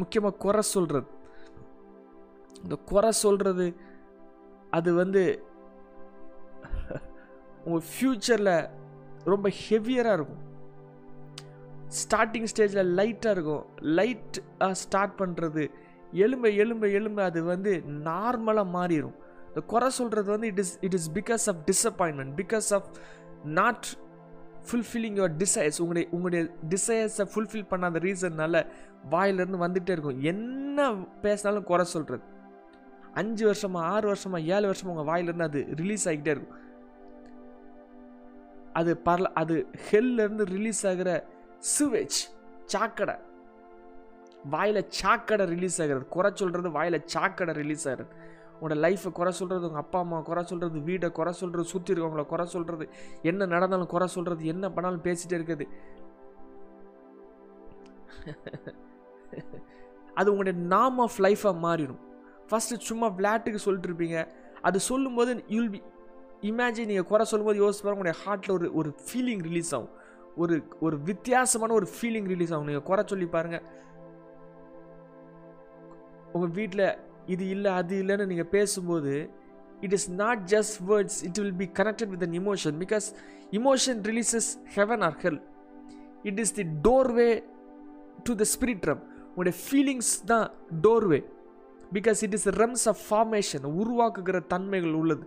முக்கியமாக குறை சொல்கிறது இந்த குறை சொல்கிறது அது வந்து உங்கள் ஃப்யூச்சரில் ரொம்ப ஹெவியராக இருக்கும். ஸ்டார்டிங் ஸ்டேஜில் லைட்டாக இருக்கும். லைட் ஸ்டார்ட் பண்ணுறது எலும்பை எலும்பை எலும்பை அது வந்து நார்மலாக மாறிடும் இந்த குறை சொல்கிறது வந்து it is it is because of disappointment because of not fulfilling your desires உங்களுடைய உங்களுடைய டிசைர்ஸை ஃபுல்ஃபில் பண்ணாத ரீசன்னால வாயிலிருந்து வந்துகிட்டே இருக்கும். என்ன பேசினாலும் குறை சொல்கிறது அஞ்சு வருஷமாக ஆறு வருஷமா ஏழு வருஷமாக உங்கள் வாயிலிருந்து அது ரிலீஸ் ஆகிக்கிட்டே இருக்கும். அது பரல அது ஹெல்லேருந்து ரிலீஸ் ஆகிற சுவேஜ் சாக்கடை. வாயில் சாக்கடை ரிலீஸ் ஆகிறது. குறை சொல்கிறது வாயில் சாக்கடை ரிலீஸ் ஆகிறது. உங்களோட லைஃப்பை குறை சொல்கிறது உங்கள் அப்பா அம்மா குறை சொல்கிறது வீடை குறை சொல்கிறது சுற்றி இருக்கவங்கள குறை சொல்கிறது என்ன நடந்தாலும் குறை சொல்கிறது என்ன பண்ணாலும் பேசிகிட்டே இருக்குது அது உங்களுடைய நாம் ஆஃப் லைஃபாக மாறிடும். ஃபஸ்ட்டு சும்மா விளையாட்டுக்கு சொல்லிட்டு இருப்பீங்க. அது சொல்லும்போது யூல் பி இமேஜின் நீங்கள் குறை சொல்லும்போது யோசிச்சு பாருங்க உங்களுடைய ஹார்ட்டில் ஒரு ஒரு ஃபீலிங் ரிலீஸ் ஆகும். ஒரு ஒரு வித்தியாசமான ஒரு ஃபீலிங் ரிலீஸ் ஆகும். நீங்கள் குறை சொல்லி பாருங்கள் உங்கள் வீட்டில் இது இல்லை அது இல்லைன்னு நீங்கள் பேசும்போது it is not just words it will be connected with an emotion because emotion releases heaven or hell it is the doorway to the spirit realm உங்களுடைய ஃபீலிங்ஸ் தான் doorway because it is realms of formation உருவாக்குகிற தன்மைகள் உள்ளது.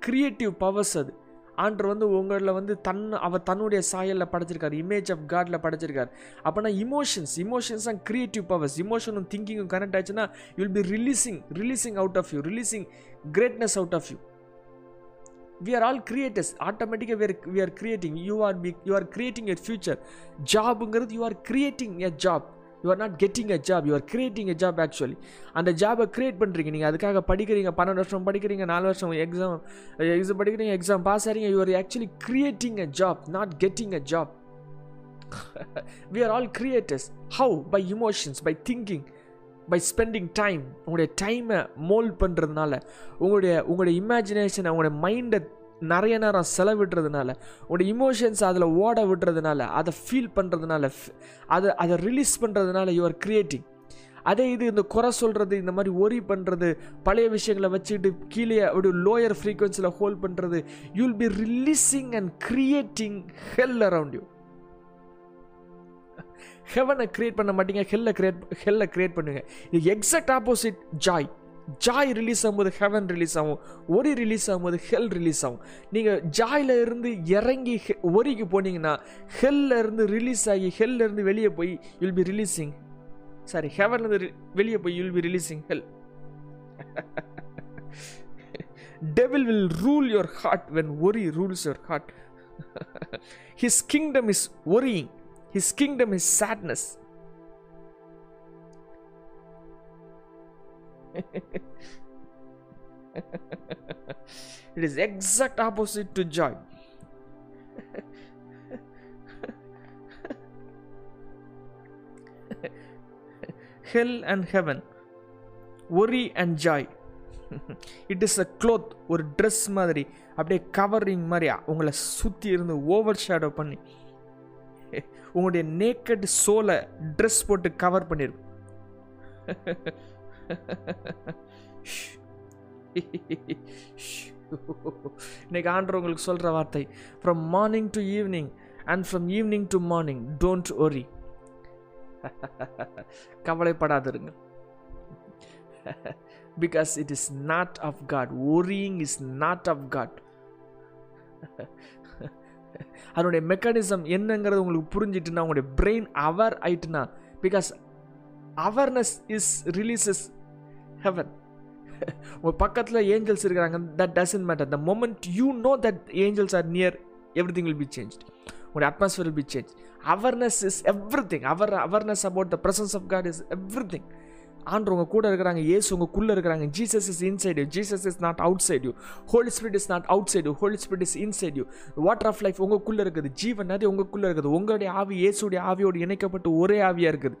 Creative powers அது. ஆண்டர் வந்து உங்களில் வந்து தன் அவர் தன்னுடைய சாயலில் படைச்சிருக்காரு இமேஜ் ஆஃப் காடில் படைச்சிருக்காரு. அப்போனா இமோஷன்ஸ் இமோஷன்ஸ் தான் கிரியேட்டிவ் பவர்ஸ் இமோஷனும் திங்கிங்கும் கனெக்ட் ஆச்சுன்னா you'll be releasing releasing out of you releasing greatness out of you we are all creators ஆட்டோமேட்டிக்காக where we are creating you are be you are creating a future ஜாபுங்கிறது you are creating a job you are not getting a job you are creating a job actually அந்த ஜாபை create பண்ணுறீங்க நீங்கள் அதுக்காக படிக்கிறீங்க பன்னெண்டு வருஷம் படிக்கிறீங்க நாலு வருஷம் எக்ஸாம் எக்ஸாம் படிக்கிறீங்க exam pass ஆகிறீங்க you are actually creating a job not getting a job we are all creators how by emotions by thinking by spending time உங்களுடைய டைமை மோல்ட் பண்ணுறதுனால உங்களுடைய உங்களுடைய இமேஜினேஷனை உங்களுடைய மைண்டை நிறைய நேரம் செலவிடுறதுனால உன்னோட இமோஷன்ஸ் அதில் ஓட விடுறதுனால அதை ஃபீல் பண்ணுறதுனால அதை அதை ரிலீஸ் பண்ணுறதுனால யூஆர் கிரியேட்டிங் அதே இது இந்த குறை சொல்கிறது இந்த மாதிரி ஒரி பண்ணுறது பழைய விஷயங்களை வச்சுக்கிட்டு கீழே அப்படி லோயர் ஃப்ரீக்வன்சியில் ஹோல்ட் பண்ணுறது you will be releasing and creating hell around you ஹெவனை create பண்ண மாட்டீங்க ஹெல்லை கிரியேட் ஹெல்லை கிரியேட் பண்ணுங்க. இது exact opposite joy joy release ஆகும்போது ஹெவன் ரிலீஸ் ஆகும். ஒரி ரிலீஸ் ஆகும்போது ஹெல் ரிலீஸ் ஆகும். நீங்கள் ஜாயில் இருந்து இறங்கி ஒரிக்கு போனீங்கன்னா ஹெல்ல இருந்து ரிலீஸ் ஆகி ஹெல்ல இருந்து வெளியே போய் யுல் பி ரிலீஸிங் சாரி ஹெவன்லேருந்து வெளியே போய் you'll be releasing hell devil will rule your heart when worry rules your heart his kingdom is worrying his kingdom is sadness it is exact opposite to joy. Hell and heaven worry and joy. It is a cloth ஒரு dress மாதிரி அப்படியே covering மாதிரி உங்களை சுற்றி இருந்து over shadow பண்ணி உங்களுடைய naked சோலை ட்ரெஸ் போட்டு கவர் பண்ணியிருக்கும் இன்னைக்கு ஆண்டவர் உங்களுக்கு சொல்கிற வார்த்தை from morning to evening and from evening to morning don't worry கவலைப்படாதிருங்க because it is not of God worrying is not of God அதனுடைய மெக்கானிசம் என்னங்கிறது உங்களுக்கு புரிஞ்சிட்டுனா உங்களுடைய brain aware ஆயிட்டுனா because awareness is releases heaven உங்கள் பக்கத்தில் ஏஞ்சல்ஸ் இருக்கிறாங்க that doesn't matter the moment you know that angels are near everything will be change உங்களுடைய atmosphere will be change awareness is everything aware awareness about the presence of God is everything ஆண்டு உங்கள் கூட இருக்கிறாங்க ஏசு உங்களுக்குள்ளே இருக்கிறாங்க. Jesus is inside you Jesus is not outside you Holy Spirit is not outside you Holy Spirit is inside you water of life உங்களுக்குள்ளே இருக்குது. ஜீவன் நதி உங்களுக்குள்ளே இருக்குது. உங்களுடைய ஆவி இயேசுடைய ஆவியோடு இணைக்கப்பட்டு ஒரே ஆவியாக இருக்குது.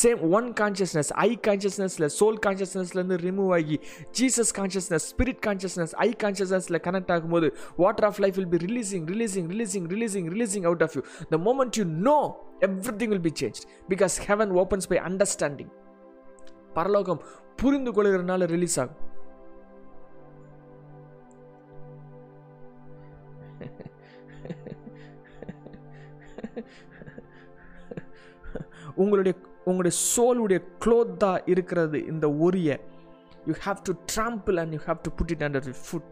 சேம் ஒன் கான்ஷியஸ்னஸ் ஐ கான்ஷியஸ்னஸில் சோல் கான்ஷியஸ்னஸ்லேருந்து ரிமூவ் ஆகி Jesus consciousness spirit consciousness I கான்ஷியஸ்னஸில் connect ஆகும்போது water of life will be releasing releasing releasing releasing releasing out of you the moment you know everything will be change because heaven opens by understanding பரலோகம் புரிந்து கொள்கிறனால release ஆகும். உங்களுடைய உங்களுடைய சோலுடைய க்ளோத்தாக இருக்கிறது இந்த ஒரிய you have to trample and you have to put it under foot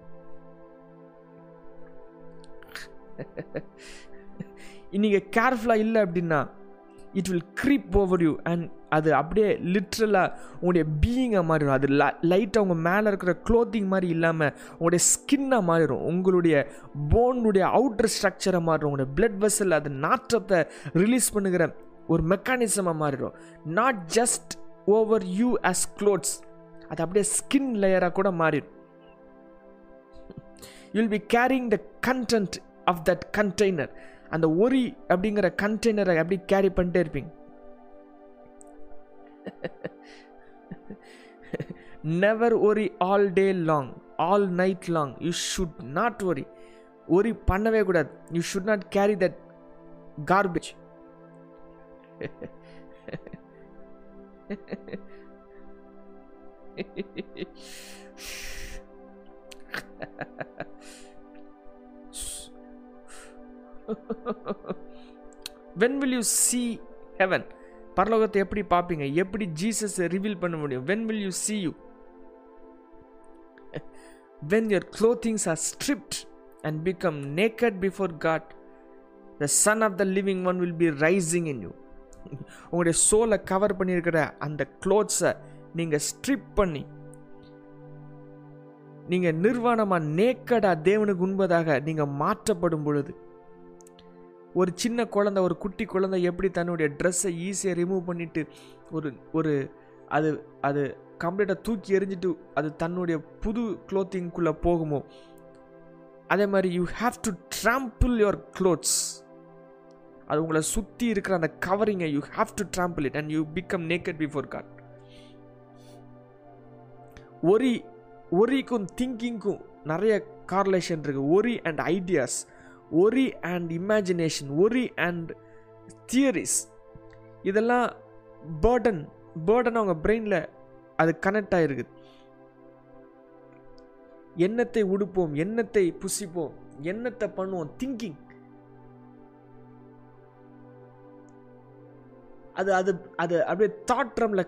நீங்கள் கேர்ஃபுல்லாக இல்லை அப்படின்னா it will creep over you and அது அப்படியே லிட்ரலாக உங்களுடைய பீயிங்காக மாறிடும். அது லைட்டாக உங்கள் மேலே இருக்கிற க்ளோத்திங் மாதிரி இல்லாமல் உங்களுடைய ஸ்கின்னாக மாறிடும். உங்களுடைய போனுடைய அவுட்டர் ஸ்ட்ரக்சரை மாறிடும். உங்களுடைய பிளட் வெசல் அது நாற்றத்தை ரிலீஸ் பண்ணுகிற ஒரு மெக்கானிசமாக மாறிடும். Not just over you as clothes அது அப்படியே ஸ்கின் லேயராக கூட மாறிடும். You'll be carrying the content of that container அந்த ஒரி அப்படிங்கிற கண்டெய்னரை அப்படி கேரி பண்ணிட்டே இருப்பீங்க? Never worry all day long all night long you should not worry worry பண்ணவே கூடாது. You should not carry that garbage when will you see heaven பரலோகத்தை எப்படி பார்ப்பீங்க? எப்படி ஜீசஸ் ரிவீல் பண்ண முடியும்? When will you see you when your clothings are stripped and become naked before God the son of the living one will be rising in you உங்களுடைய சோலை cover பண்ணியிருக்கிற அந்த க்ளோத்ஸை நீங்கள் ஸ்ட்ரிப் பண்ணி நீங்கள் நிர்வாணமாக நேக்கடாக தேவனுக்கு உண்பதாக நீங்கள் மாற்றப்படும் பொழுது ஒரு சின்ன குழந்தை ஒரு குட்டி குழந்தை எப்படி தன்னுடைய ட்ரெஸ்ஸை ஈஸியாக ரிமூவ் பண்ணிவிட்டு ஒரு ஒரு அது அது கம்ப்ளீட்டாக தூக்கி எரிஞ்சிட்டு அது தன்னுடைய புது க்ளோத்திங்குள்ளே போகுமோ அதே மாதிரி you have to trample your clothes அது உங்களை சுற்றி இருக்கிற அந்த கவரிங்கை you have to trample it and you become naked before God worry ஒரிக்கும் திங்கிங்க்கும் நிறைய கார்லேஷன் இருக்குது worry and ideas worry and imagination worry and theories இதெல்லாம் பேர்டன் பேர்டன் அவங்க பிரெயினில் அது கனெக்ட் ஆகிருக்குது எண்ணத்தை உடுப்போம் எண்ணத்தை புசிப்போம் எண்ணத்தை பண்ணுவோம் திங்கிங் அது அது அது அப்படியே தாட் ட்ரம்ல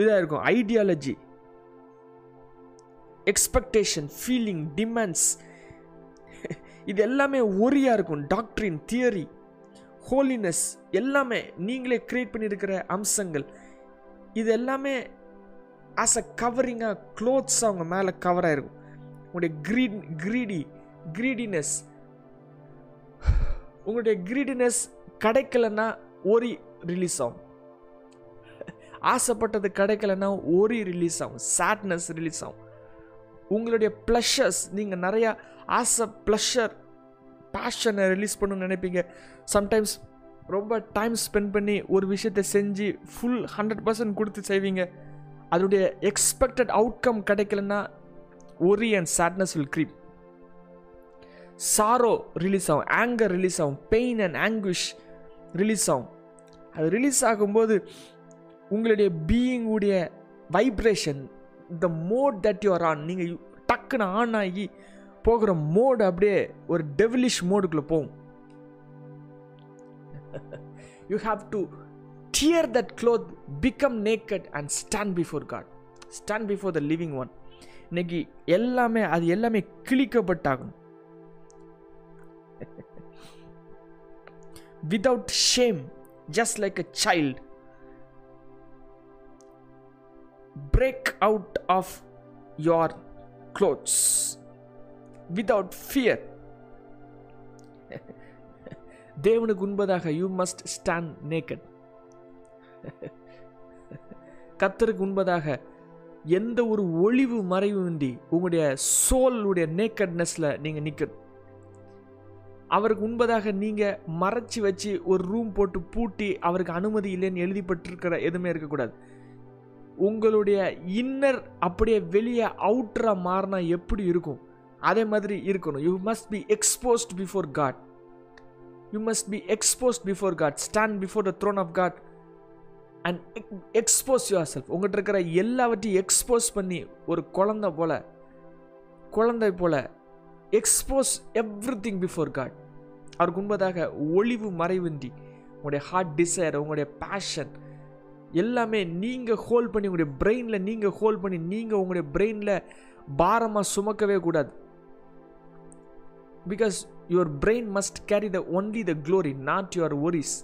இதாக இருக்கும். ஐடியாலஜி எக்ஸ்பெக்டேஷன் ஃபீலிங் டிமாண்ட்ஸ் இது எல்லாமே ஒரியாக இருக்கும். டாக்ட்ரின் தியரி ஹோலினஸ் எல்லாமே நீங்களே க்ரியேட் பண்ணியிருக்கிற அம்சங்கள். இது எல்லாமே ஆஸ் அ கவரிங்காக க்ளோத்ஸ் அவங்க மேலே கவர் ஆகிருக்கும் உங்களுடைய க்ரீட் க்ரீடி க்ரீடினஸ் உங்களுடைய க்ரீடினஸ் கிடைக்கலன்னா ஒரி ரிலீஸ் ஆகும். ஆசைப்பட்டது கிடைக்கலன்னா ஒரி ரிலீஸ் ஆகும். சேட்னஸ் ரிலீஸ் ஆகும். உங்களுடைய ப்ளஷர்ஸ் நீங்கள் நிறையா ஆசை ப்ளஷர் பேஷனை ரிலீஸ் பண்ணணும்னு நினைப்பீங்க. சம்டைம்ஸ் ரொம்ப டைம் ஸ்பெண்ட் பண்ணி ஒரு விஷயத்தை செஞ்சு ஃபுல் ஹண்ட்ரட் பர்சன்ட் கொடுத்து செய்வீங்க. அதனுடைய எக்ஸ்பெக்டட் அவுட்கம் கிடைக்கலன்னா worry and sadness will creep sorrow release ஆகும். ஆங்கர் ரிலீஸ் ஆகும். பெயின் அண்ட் ஆங்குவிஷ் ரிலீஸ் ஆகும். அது ரிலீஸ் ஆகும்போது உங்களுடைய பீயிங்குடைய vibration the mode that you are on நீங்கள் டக்குன்னு ஆன் ஆகி போகிற மோடு அப்படியே ஒரு டெவிலிஷ் மோடுக்குள்ளே போகும். You have to tear that cloth become naked and stand before God stand before the living one இன்னைக்கு எல்லாமே அது எல்லாமே கிழிக்கப்பட்டாகும். Without shame just like a child Break out of your clothes without fear. தேவனுக்கு உண்பதாக you must stand naked கத்தருக்கு உண்பதாக எந்த ஒரு ஒளிவு மறைவுமின்றி உங்களுடைய சோலுடைய நேக்கட்னஸில் நீங்கள் நிற்கணும் அவருக்கு உண்பதாக நீங்கள் மறைச்சி வச்சு ஒரு ரூம் போட்டு பூட்டி அவருக்கு அனுமதி இல்லைன்னு எழுதிப்பட்டிருக்கிற எதுவுமே இருக்கக்கூடாது. உங்களுடைய இன்னர் அப்படியே வெளியே அவுட்டராக மாறினா எப்படி இருக்கும்? அதே மாதிரி இருக்கணும். You must be exposed before God you must be exposed before God stand before the throne of God and expose yourself உங்கள்கிட்ட இருக்கிற எல்லாவற்றையும் எக்ஸ்போஸ் பண்ணி ஒரு குழந்த போல குழந்தை போல expose every thing before God அவருக்கு உண்பதாக ஒளிவு மறைவின்றி உங்களுடைய ஹார்ட் டிசைர் உங்களுடைய பேஷன் எல்லாமே நீங்கள் ஹோல்ட் பண்ணி உங்களுடைய பிரெயினில் நீங்கள் ஹோல்ட் பண்ணி நீங்கள் உங்களுடைய பிரெயினில் பாரமாக சுமக்கவே கூடாது. Because your brain must carry the only the glory not your worries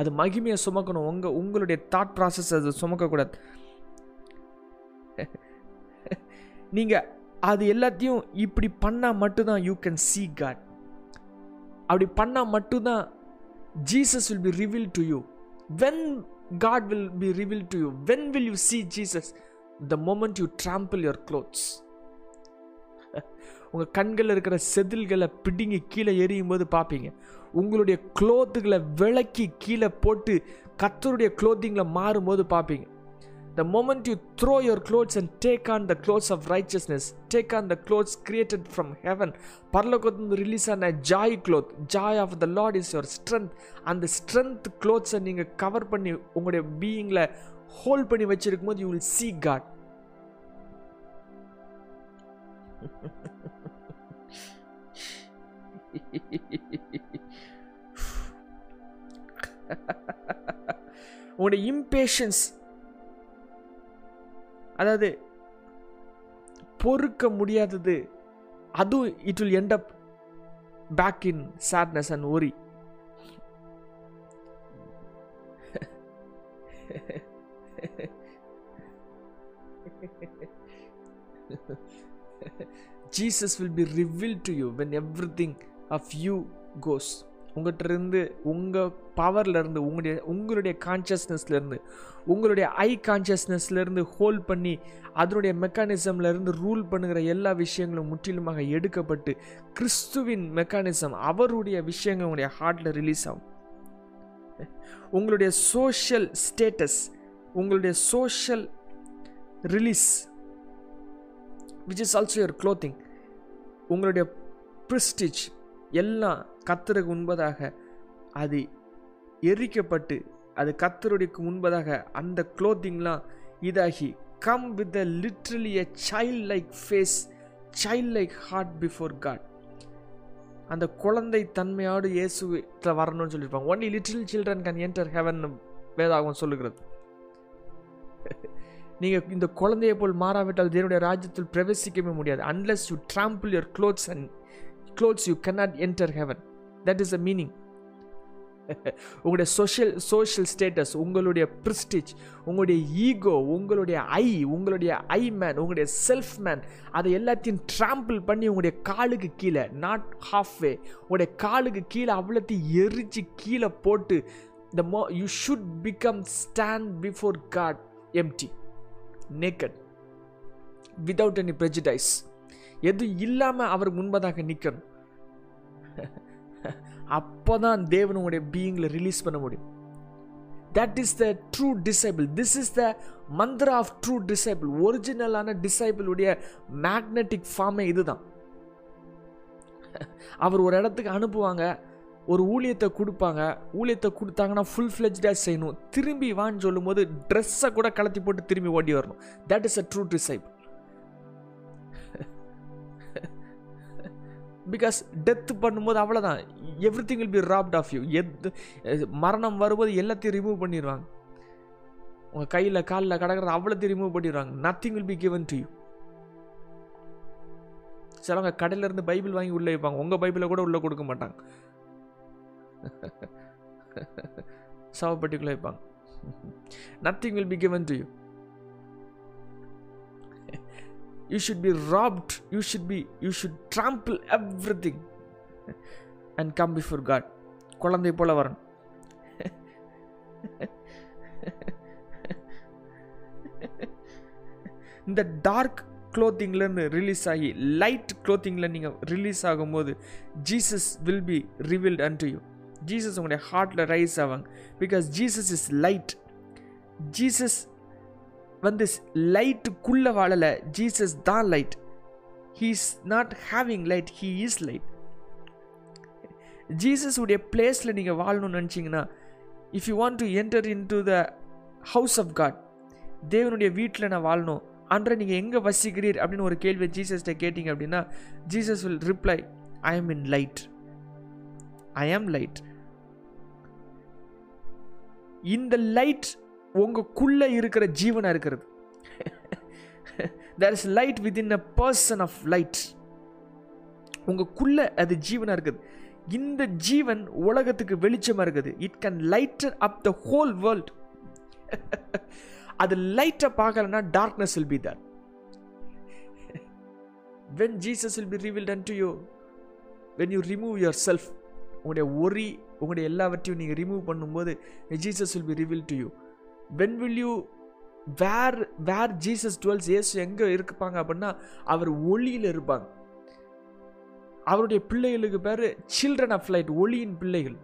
அது மகிமையை சுமக்கணும். உங்கள் உங்களுடைய தாட் ப்ராசஸ் அது சுமக்கக்கூடாது. நீங்கள் அது எல்லாத்தையும் இப்படி பண்ணால் மட்டும்தான் யூ கேன் சீ காட் அப்படி பண்ணால் மட்டும்தான் Jesus will be reveal to you when God will be revealed to you. When will you see Jesus? The moment you trample your clothes உங்கள் கண்களில் இருக்கிற செதில்களை பிடிங்கி கீழே எரியும் போது பார்ப்பீங்க உங்களுடைய க்ளோத்துகளை விளக்கி கீழே போட்டு கத்தருடைய க்ளோத்திங்கில் மாறும்போது பார்ப்பீங்க The moment you throw your clothes and take on the clothes of righteousness, take on the clothes created from heaven, பரலோகத்திலிருந்து ரிலீஸ் ஆன joy cloth joy of the Lord is your strength அந்த ஸ்ட்ரென்த் க்ளோத்ஸை நீங்கள் cover பண்ணி உங்களுடைய பீயிங்கில் hold பண்ணி வச்சிருக்கும் போது யூ வில் சீ காட் உங்களுடைய இம்பேஷன்ஸ் அதாவது பொறுக்க முடியாதது. அதுவும் it will end up back in sadness and worry Jesus will be reveal to you when everything of you உங்கள்கிட்ட இருந்து உங்கள் பவர்லேருந்து உங்களுடைய உங்களுடைய கான்ஷியஸ்னஸ்லேருந்து உங்களுடைய ஐ கான்ஷியஸ்னஸ்லேருந்து ஹோல்ட் பண்ணி அதனுடைய மெக்கானிசம்லேருந்து ரூல் பண்ணுகிற எல்லா விஷயங்களும் முற்றிலுமாக எடுக்கப்பட்டு கிறிஸ்துவின் மெக்கானிசம் அவருடைய விஷயங்கள் உங்களுடைய ஹார்ட்டில் ரிலீஸ் ஆகும். உங்களுடைய சோஷியல் ஸ்டேட்டஸ் உங்களுடைய social release which is also your clothing உங்களுடைய ப்ரிஸ்டிஜ் எல்லாம் கத்தருக்கு முன்பதாக அது எரிக்கப்பட்டு அது கத்தருடைக்கு முன்பதாக அந்த க்ளோத்திங்லாம் இதாகி come with a literally a child like face child like heart before God அந்த குழந்தை தன்மையோடு இயேசுல வரணும்னு சொல்லியிருப்பாங்க. Only little children can enter heaven வேதாகவும் சொல்லுகிறது. நீங்கள் இந்த குழந்தையை போல் மாறாவிட்டால் தேவனுடைய ராஜ்யத்தில் பிரவேசிக்கவே முடியாது. Unless you trample your clothes and clothes you cannot enter heaven that is a meaning உங்களுடைய சோஷியல் சோஷியல் ஸ்டேட்டஸ் உங்களுடைய ப்ரிஸ்டிஜ் உங்களுடைய ஈகோ உங்களுடைய ஐ உங்களுடைய ஐ மேன் உங்களுடைய செல்ஃப் மேன் அதை எல்லாத்தையும் ட்ராம்பிள் பண்ணி உங்களுடைய காலுக்கு கீழே நாட் ஹாஃப் வே உங்களுடைய காலுக்கு கீழே அவ்வளோத்தையும் எரிச்சு கீழே போட்டு the more you should become stand before God empty naked without any prejudice எதுவும் இல்லாமல் அவருக்கு முன்பதாக நிற்கணும் அப்போ தான் தேவன் உங்களுடைய பீயிங்கில் ரிலீஸ் பண்ண முடியும். That is the true disciple this is the mantra of true disciple ஒரிஜினலான டிசைபிளுடைய மேக்னெட்டிக் ஃபார்மே இதுதான். அவர் ஒரு இடத்துக்கு அனுப்புவாங்க ஒரு ஊழியத்தை கொடுப்பாங்க. ஊழியத்தை கொடுத்தாங்கன்னா ஃபுல் ஃப்ளெஜ்டாக செய்யணும். திரும்பி வான்னு சொல்லும்போது ட்ரெஸ்ஸை கூட கலத்தி போட்டு திரும்பி ஓடி வரணும். That is a true disciple because death பண்ணும்போது அவ்வளோதான் everything will be wrapped off you எது மரணம் வரும்போது எல்லாத்தையும் ரிமூவ் பண்ணிடுவாங்க. உங்கள் கையில் காலில் கிடக்கிறது அவ்வளோத்தையும் ரிமூவ் பண்ணிடுவாங்க. Nothing will be given to you சிலவங்க கடையிலேருந்து பைபிள் வாங்கி உள்ளே வைப்பாங்க. உங்கள் பைபிளை கூட உள்ளே கொடுக்க மாட்டாங்க. சவப்பட்டிக்குள்ளே வைப்பாங்க. Nothing will be given to you you should be wrapped you should be you should trample everything and come before God குழந்தை போல வரணும். இந்த டார்க் க்ளோத்திங்லேருந்து ரிலீஸ் ஆகி லைட் க்ளோத்திங்கில் நீங்கள் ரிலீஸ் ஆகும்போது Jesus will be revealed unto you Jesus உங்களுடைய ஹார்ட்டில் ரைஸ் ஆவாங்க. Because Jesus is light Jesus வந்து லைட்டுக்குள்ளே வாழலை. ஜீசஸ் தான் light he is not having light he is light Jesus உடைய பிளேஸில் நீங்கள் வாழணும்னு நினச்சிங்கன்னா if you want to enter into the house of God தேவனுடைய வீட்டில் நான் வாழணும். அன்றை நீங்கள் எங்கே வசிக்கிறீர் அப்படின்னு ஒரு கேள்வி ஜீசஸ்கிட்ட கேட்டிங்க அப்படின்னா Jesus will reply I am in light I am light இந்த லைட் உங்களுக்குள்ளே இருக்கிற ஜீவனாக இருக்கிறது. There is light within a person of light உங்களுக்குள்ளே அது ஜீவனாக இருக்குது. இந்த ஜீவன் உலகத்துக்கு வெளிச்சமாக இருக்குது. It can lighten up the whole world அது லைட்டை பார்க்கலன்னா darkness will be there when Jesus will be revealed unto you when you remove yourself உங்களுடைய ஒரி உங்களுடைய எல்லாவற்றையும் நீங்கள் ரிமூவ் பண்ணும்போது Jesus will be reveal to you when will you where where Jesus dwells இயேசு எங்கே இருப்பாங்க அப்படின்னா அவர் ஒளியில் இருப்பாங்க. அவருடைய பிள்ளைகளுக்கு பேர் சில்ட்ரன் ஆஃப் லைட் ஒளியின் பிள்ளைகள்.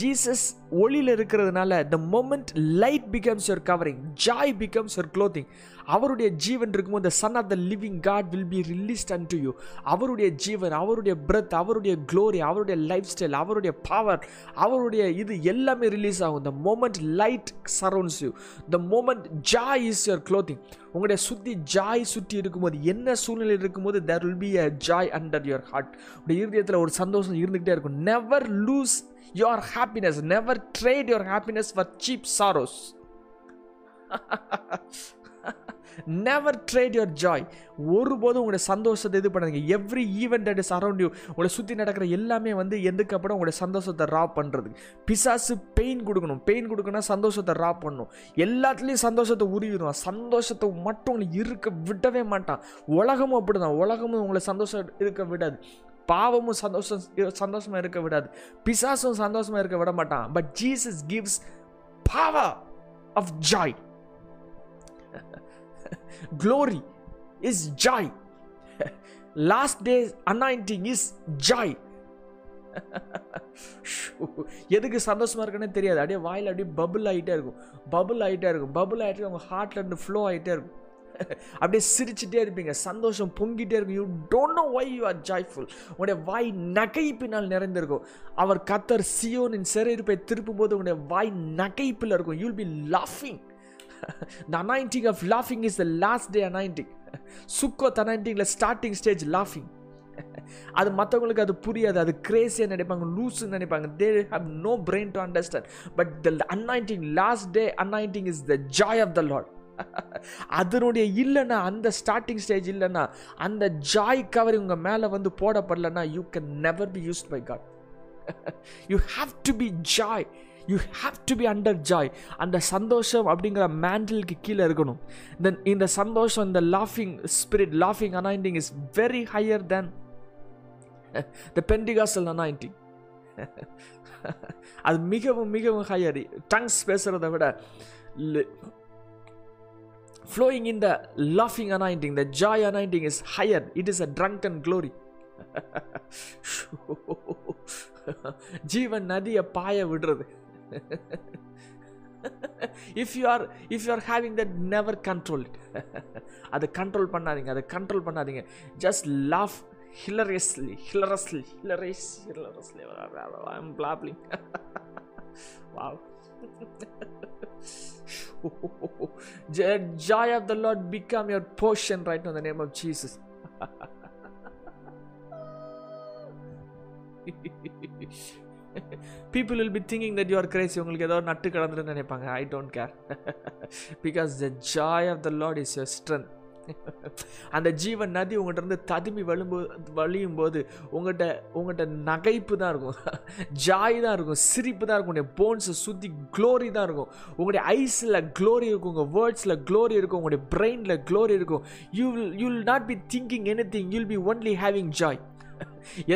ஜீசஸ் ஒளியில் இருக்கிறதுனால the moment light becomes your covering joy becomes your clothing அவருடைய ஜீவன் இருக்கும்போது the son of the living God will be released unto you அவருடைய ஜீவன் அவருடைய பிரத் அவருடைய க்ளோரி அவருடைய லைஃப் ஸ்டைல் அவருடைய பவர் அவருடைய இது எல்லாமே ரிலீஸ் ஆகும். The moment light surrounds you the moment joy is your clothing உங்களுடைய சுற்றி ஜாய் சுற்றி இருக்கும்போது என்ன சூழ்நிலை இருக்கும்போது there will be a joy under your heart உடைய இருதயத்தில் ஒரு சந்தோஷம் இருந்துகிட்டே இருக்கும். Never lose your happiness never trade your happiness for cheap sorrows never trade your joy ஒருபோதும் உங்களுடைய சந்தோஷத்தை இது பண்ணாதீங்க. Every event that is around you உங்களை சுற்றி நடக்கிற எல்லாமே வந்து எதுக்கு அப்புறம் உங்களுடைய சந்தோஷத்தை ரா பண்ணுறது பிசாசு பெயின் கொடுக்கணும். பெயின் கொடுக்கணும் சந்தோஷத்தை ரா பண்ணணும் எல்லாத்துலேயும் சந்தோஷத்தை உருவிடுவான் சந்தோஷத்தை மட்டும் உங்களை இருக்க விடவே மாட்டான். உலகமும் அப்படிதான். உலகமும் உங்களை சந்தோஷம் இருக்க விடாது. பாவமும் சந்தோஷம் சந்தோஷமாக இருக்க விடாது. பிசாசும் சந்தோஷமாக இருக்க விட மாட்டான். But Jesus gives power of joy glory is joy. Last days anointing is joy. எதுக்கு சந்தோஷமாக இருக்குன்னு தெரியாது. அப்படியே வாயில் அப்படியே பபுள் ஆகிட்டே இருக்கும். பபுள் ஆகிட்டே இருக்கும். பபுள் ஆகிட்டே உங்கள் ஹார்ட்ல இருந்து ஃப்ளோ ஆகிட்டே இருக்கும். அப்படியே சிரிச்சுட்டே இருப்பீங்க. சந்தோஷம் பொங்கிட்டே இருக்கும். You don't know why you are joyful உங்களுடைய வாய் நகைப்பினால் நிறைந்திருக்கும். அவர் கத்தர் சியோனின் சிறையிருப்பை திருப்பும் போது உங்களுடைய வாய் நகைப்பில் இருக்கும். யூல் பி லாஃபிங் the anointing of லாஃபிங் is the last day anointing Sukkot அனாயிண்டிங்கில் starting stage லாஃபிங் அது மற்றவங்களுக்கு அது புரியாது. அது கிரேஸியாக நினைப்பாங்க லூஸுன்னு நினைப்பாங்க. They have no brain to understand but the anointing last day anointing is the joy of the Lord அதனுடைய இல்லைன்னா அந்த ஸ்டார்டிங் ஸ்டேஜ் இல்லைன்னா அந்த ஜாய் கவர் உங்கள் மேலே வந்து போடப்படலைன்னா you can never be used by God you have to be joy you have to be under joy அந்த சந்தோஷம் அப்படிங்கிற மேண்டலுக்கு கீழே இருக்கணும். தென் இந்த சந்தோஷம் இந்த லாஃபிங் spirit லாஃபிங் anointing is very higher than the Pentecostal anointing அது மிகவும் மிகவும் ஹையர் டங்ஸ் பேசுகிறத விட flowing in the laughing anointing, the joy anointing is higher. It is a drunken glory. ஜீவன் நதியை பாய விடுறது. If you are if you are having that never control அதை control பண்ணாதீங்க அதை கண்ட்ரோல் பண்ணாதீங்க just laugh hilariously, hilariously, hilarious, hilariously. I'm blabbling. wow. The joy of the Lord become your portion right now in the name of Jesus. People will be thinking that you're are உங்களுக்கு ஏதோ nut கடந்துட்டு நினைப்பாங்க. I don't care because the joy of the Lord is your strength அந்த ஜீவன் நதி உங்கள்கிட்ட இருந்து ததுமி வழும்போது வழியும் போது உங்கள்கிட்ட உங்கள்கிட்ட நகைப்பு தான் இருக்கும். ஜாய் தான் இருக்கும். சிரிப்பு தான் இருக்கும். உங்களுடைய போன்ஸை சுற்றி க்ளோரி தான் இருக்கும். உங்களுடைய ஐஸில் க்ளோரி இருக்கும். உங்கள் வேர்ட்ஸில் க்ளோரி இருக்கும். உங்களுடைய பிரெயினில் க்ளோரி இருக்கும். You will you will not be thinking anything you'll be only having joy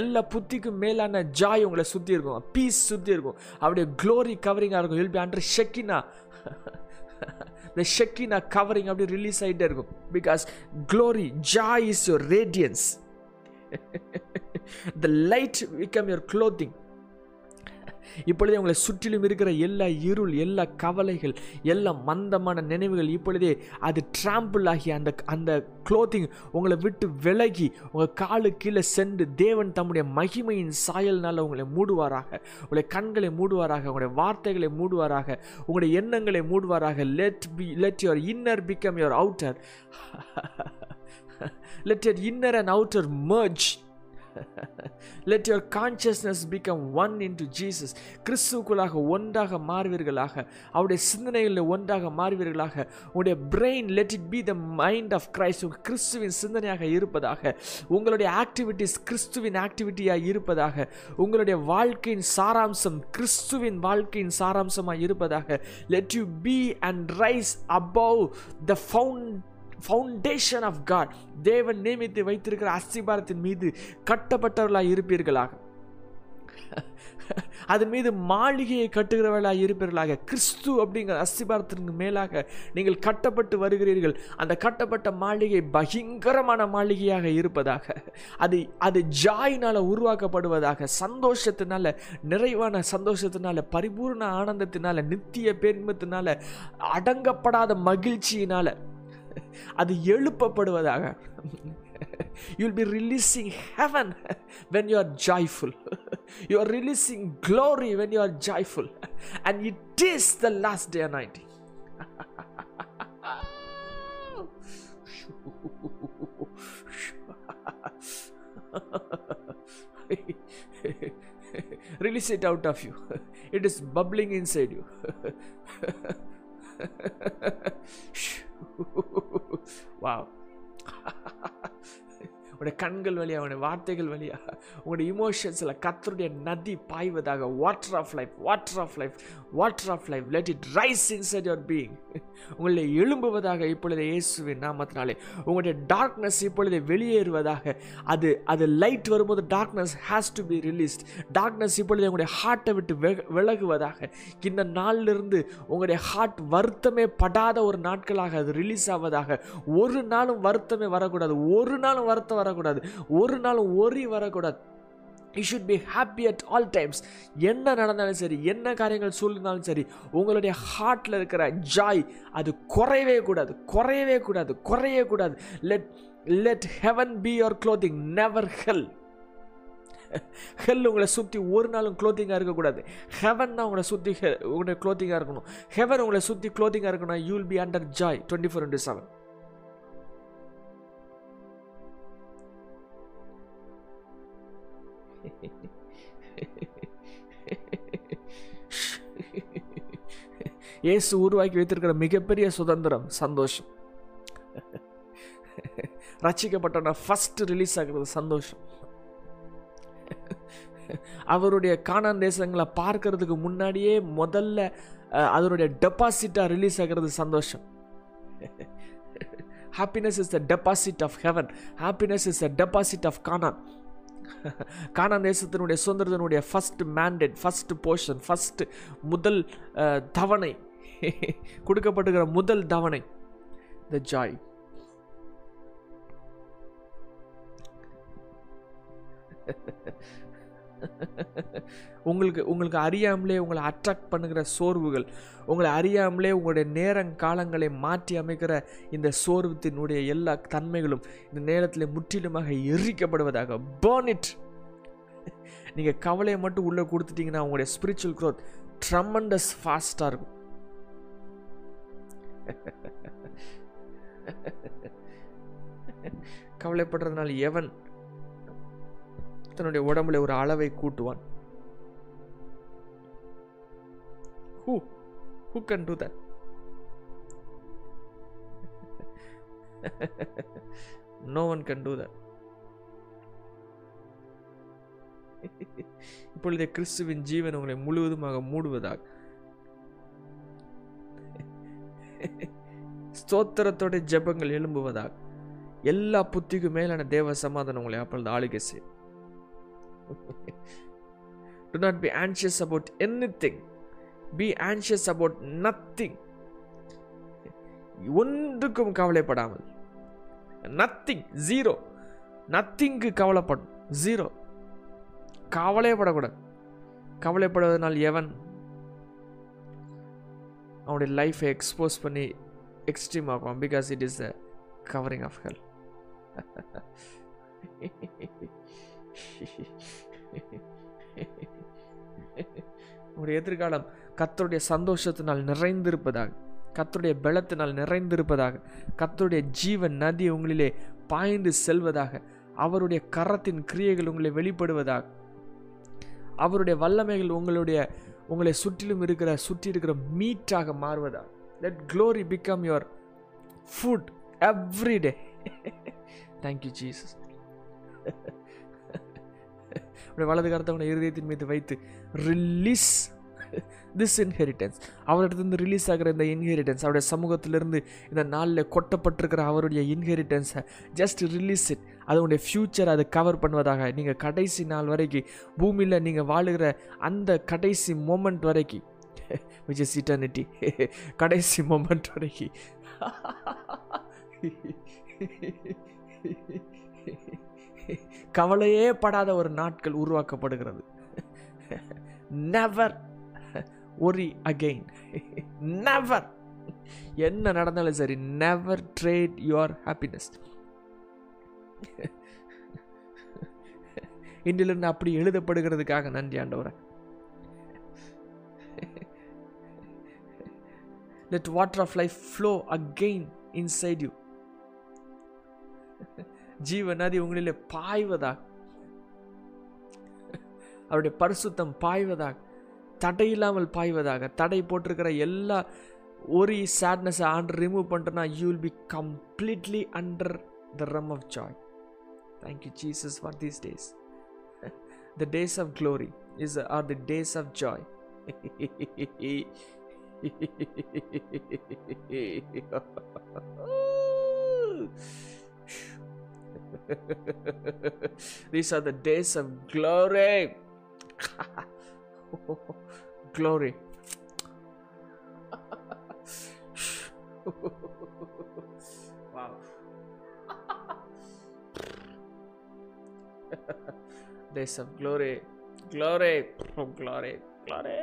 எல்லா புத்திக்கும் மேலான ஜாய் உங்களை சுற்றி இருக்கும். பீஸ் சுற்றி இருக்கும். அப்படியே க்ளோரி கவரிங்காக இருக்கும். யூல் பி அண்டர் ஷெக்கினா இந்த ஷெக்கினா கவரிங் அப்படி ரிலீஸ் ஆகிட்டே இருக்கும். Because glory joy is your radiance the light become your clothing இப்பொழுதே உங்களை சுற்றிலும் இருக்கிற எல்லா இருள் எல்லா கவலைகள் எல்லா மந்தமான நினைவுகள் இப்பொழுதே அது ட்ராம்பிள் ஆகி அந்த அந்த க்ளோத்திங் உங்களை விட்டு விலகி உங்கள் காலு கீழே சென்று தேவன் தம்முடைய மகிமையின் சாயல்னால் உங்களை மூடுவாராக. உங்களுடைய கண்களை மூடுவாராக உங்களுடைய வார்த்தைகளை மூடுவாராக உங்களுடைய எண்ணங்களை மூடுவாராக. Let be let your inner become your outer let your inner and outer merge let your consciousness become one into Jesus கிறிஸ்துக்குள்ளாக ஒன்றாக மாறுவீர்களாக. அவருடைய சிந்தனைகளில் ஒன்றாக மாறுவீர்களாக. உங்களுடைய brain let it be the mind of Christ கிறிஸ்துவின் சிந்தனையாக இருப்பதாக. உங்களுடைய ஆக்டிவிட்டிஸ் கிறிஸ்துவின் ஆக்டிவிட்டியாக இருப்பதாக. உங்களுடைய வாழ்க்கையின் சாராம்சம் கிறிஸ்துவின் வாழ்க்கையின் சாராம்சமாக இருப்பதாக. Let you be and rise above the found foundation of God தேவன் நியமித்து வைத்திருக்கிற அஸ்திபாரத்தின் மீது கட்டப்பட்டவர்களாக இருப்பீர்களாக. அதன் மீது மாளிகையை கட்டுகிறவர்களாக இருப்பீர்களாக. கிறிஸ்து அப்படிங்கிற அஸ்திபாரத்திற்கு மேலாக நீங்கள் கட்டப்பட்டு வருகிறீர்கள். அந்த கட்டப்பட்ட மாளிகை பயங்கரமான மாளிகையாக இருப்பதாக. அது அது ஜாயினால் உருவாக்கப்படுவதாக சந்தோஷத்தினால நிறைவான சந்தோஷத்தினால பரிபூர்ண ஆனந்தத்தினால நித்திய பேரின்பத்தினால அடங்கப்படாத மகிழ்ச்சியினால. அது எழுப்பப்படுவதாக you'll be releasing heaven when you are joyful you are releasing glory when you are joyful and it is the last day ninety Release it out of you. It is bubbling inside you. wow உங்களுடைய கண்கள் வழியாக உங்களுடைய வார்த்தைகள் வழியாக உங்களுடைய இமோஷன்ஸில் கத்தருடைய நதி பாய்வதாக. Water of life water of life water of life let it rise inside your being உங்களை எழும்புவதாக இப்பொழுது இயேசுவின் நாமத்தினாலே. உங்களுடைய டார்க்னஸ் இப்பொழுது வெளியேறுவதாக. அது அது லைட் வரும்போது darkness has to be released darkness இப்பொழுது உங்களுடைய ஹார்ட்டை விட்டு விலகுவதாக. இந்த நாளிலிருந்து உங்களுடைய ஹார்ட் வருத்தமே படாத ஒரு நாட்களாக அது ரிலீஸ் ஆவதாக. ஒரு நாளும் வருத்தமே வரக்கூடாது. ஒரு நாளும் வருத்தம் வரக்கூடாது. ஒரு நாளும் ஒரி வரக்கூடாது. You should be happy at all times என்ன நடந்தாலும் சரி என்ன காரியங்கள் சூழ்ந்தாலும் சரி உங்களுடைய ஹார்ட்டில் இருக்கிற ஜாய் அது குறையவே கூடாது குறையவே கூடாது குறையவே கூடாது. Let let heaven be your clothing never hell hell உங்களை சுற்றி ஒரு நாளும் க்ளோத்திங்காக இருக்கக்கூடாது. ஹெவன் தான் உங்களை சுற்றி உங்களுடைய க்ளோத்திங்காக இருக்கணும். ஹெவன் உங்களை சுற்றி க்ளோத்திங்காக இருக்கணும் you will be under joy twenty four into seven இயேசு உருவாக்கி வைத்திருக்கிற மிகப்பெரிய சுதந்திரம் சந்தோஷம். ரட்சிக்கப்பட்டோன்னா ஃபர்ஸ்ட் ரிலீஸ் ஆகிறது சந்தோஷம். அவருடைய காணான் தேசங்களை பார்க்கறதுக்கு முன்னாடியே முதல்ல அதனுடைய டெபாசிட்டாக ரிலீஸ் ஆகிறது சந்தோஷம். Happiness is the deposit of heaven happiness is the deposit of Canaan Canaan தேசத்தினுடைய சுதந்திரத்தினுடைய first mandate first portion first முதல் தவணை கொடுக்கப்படுகிற முதல் தவணை த ஜாய் உங்களுக்கு உங்களுக்கு அறியாமலே உங்களை அட்ராக்ட் பண்ணுகிற சோர்வுகள் உங்களை அறியாமலே உங்களுடைய நேரங் காலங்களை மாற்றி அமைக்கிற இந்த சோர்வத்தினுடைய எல்லா தன்மைகளும் இந்த நேரத்தில் முற்றிலுமாக எரிக்கப்படுவதாக. Burn நீங்கள் கவலையை மட்டும் உள்ளே கொடுத்துட்டீங்கன்னா உங்களுடைய ஸ்பிரிச்சுவல் க்ரோத் ட்ரமண்டஸ் ஃபாஸ்ட்டாக இருக்கும். கவலைப்படுறதுனால எவன் தன்னுடைய உடம்புல ஒரு அளவை கூட்டுவான். Who who can do that no one can do that இப்பொழுது கிறிஸ்துவின் ஜீவன் உங்களை முழுவதுமாக மூடுவதாக. ஸ்தோத்திரத்தோட ஜெபங்கள் எழும்புவதாக. எல்லா புத்திக்கும் மேலான தேவ சமாதானம் உங்களை அப்பொழுது ஆளுகை செய்யும். Do not be anxious about anything. Be anxious about nothing ஒன்றுக்கும் கவலைப்படாமல். நத்திங் ஜீரோ நத்திங்கு கவலைப்படும். ஜீரோ கவலைப்படக்கூடாது. கவலைப்படுவதனால் எவன்? அவனுடைய லைஃப்பை எக்ஸ்போஸ் பண்ணி எக்ஸ்ட்ரீம் ஆகும் because it is the covering of hell உங்களுடைய எதிர்காலம் கத்தருடைய சந்தோஷத்தினால் நிறைந்திருப்பதாக கத்தருடைய பலத்தினால் நிறைந்திருப்பதாக கத்தருடைய ஜீவன் நதி உங்களிலே பாய்ந்து செல்வதாக அவருடைய கரத்தின் கிரியைகள் உங்களை வெளிப்படுவதாக அவருடைய வல்லமைகள் உங்களுடைய உங்களை சுற்றிலும் இருக்கிற சுற்றி இருக்கிற மீட்டாக மாறுவதாக. Let glory become your food every day thank you Jesus உடைய வலது கரத்தை அவனை இருதயத்தின் மீது வைத்து ரிலீஸ் திஸ் இன்ஹெரிட்டன்ஸ் அவரிடத்துலேருந்து ரிலீஸ் ஆகிற இந்த இன்ஹெரிட்டன்ஸ் அவருடைய சமூகத்திலிருந்து இந்த நாளில் கொட்டப்பட்டிருக்கிற அவருடைய இன்ஹெரிட்டன்ஸை ஜஸ்ட் ரிலீஸ் இட் அதனுடைய ஃப்யூச்சர் அதை கவர் பண்ணுவதாக. நீங்கள் கடைசி நாள் வரைக்கும் பூமியில் நீங்கள் வாழுகிற அந்த கடைசி மோமெண்ட் வரைக்கும் விச் இஸ் இட்டர்னிட்டி கடைசி மோமெண்ட் வரைக்கும் கவலையே படாத ஒரு நாட்கள் உருவாக்கப்படுகிறது. நெவர் ஒரி அகெயின் நெவர் என்ன நடந்தாலும் சரி நெவர் ட்ரேட் யுவர் ஹாப்பினஸ் இன்றிலிருந்து அப்படி எழுதப்படுகிறதுக்காக நன்றி ஆண்டவரை. Let water of life flow again inside you ஜீவ நதி உங்களிலே பாய்வதாக. அவருடைய பரிசுத்தம் பாய்வதாக. தடையில்லாமல் பாய்வதாக. தடை போட்டிருக்கிற எல்லா ஒரு சேட்னஸை ஆண்டு ரிமூவ் பண்ணுறேன்னா you will be completely under the rum of joy thank you Jesus for these days the days of glory is are the days of joy These are the days of glory. glory. wow. days of glory. Glory. Oh, glory. Glory.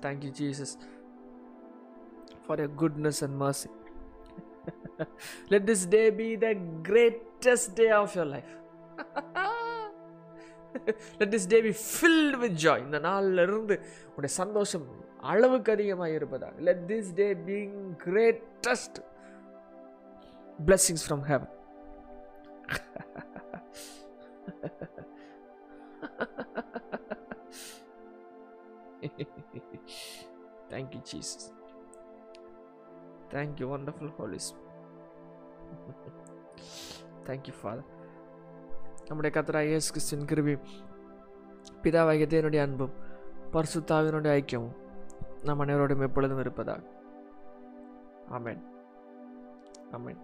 Thank you, Jesus, for your goodness and mercy. Let this day be the greatest day of your life. Let this day be filled with joy. இந்த நாளில் இருந்து உடைய சந்தோஷம் அளவுக்கு அதிகமாக இருப்பதாக let this day being greatest blessings from heaven Thank you, Jesus. Thank you, wonderful Holy Spirit. Thank you, Father. நம்முடைய கத்தராக இயேசு கிறிஸ்தின் கிருபி பிதாவாகிய தேவனுடைய அன்பும் பரிசுத்தாவினுடைய ஐக்கியமும் நம் அனைவரோடும் எப்பொழுதும் இருப்பதாக ஆமேன் ஆமேன்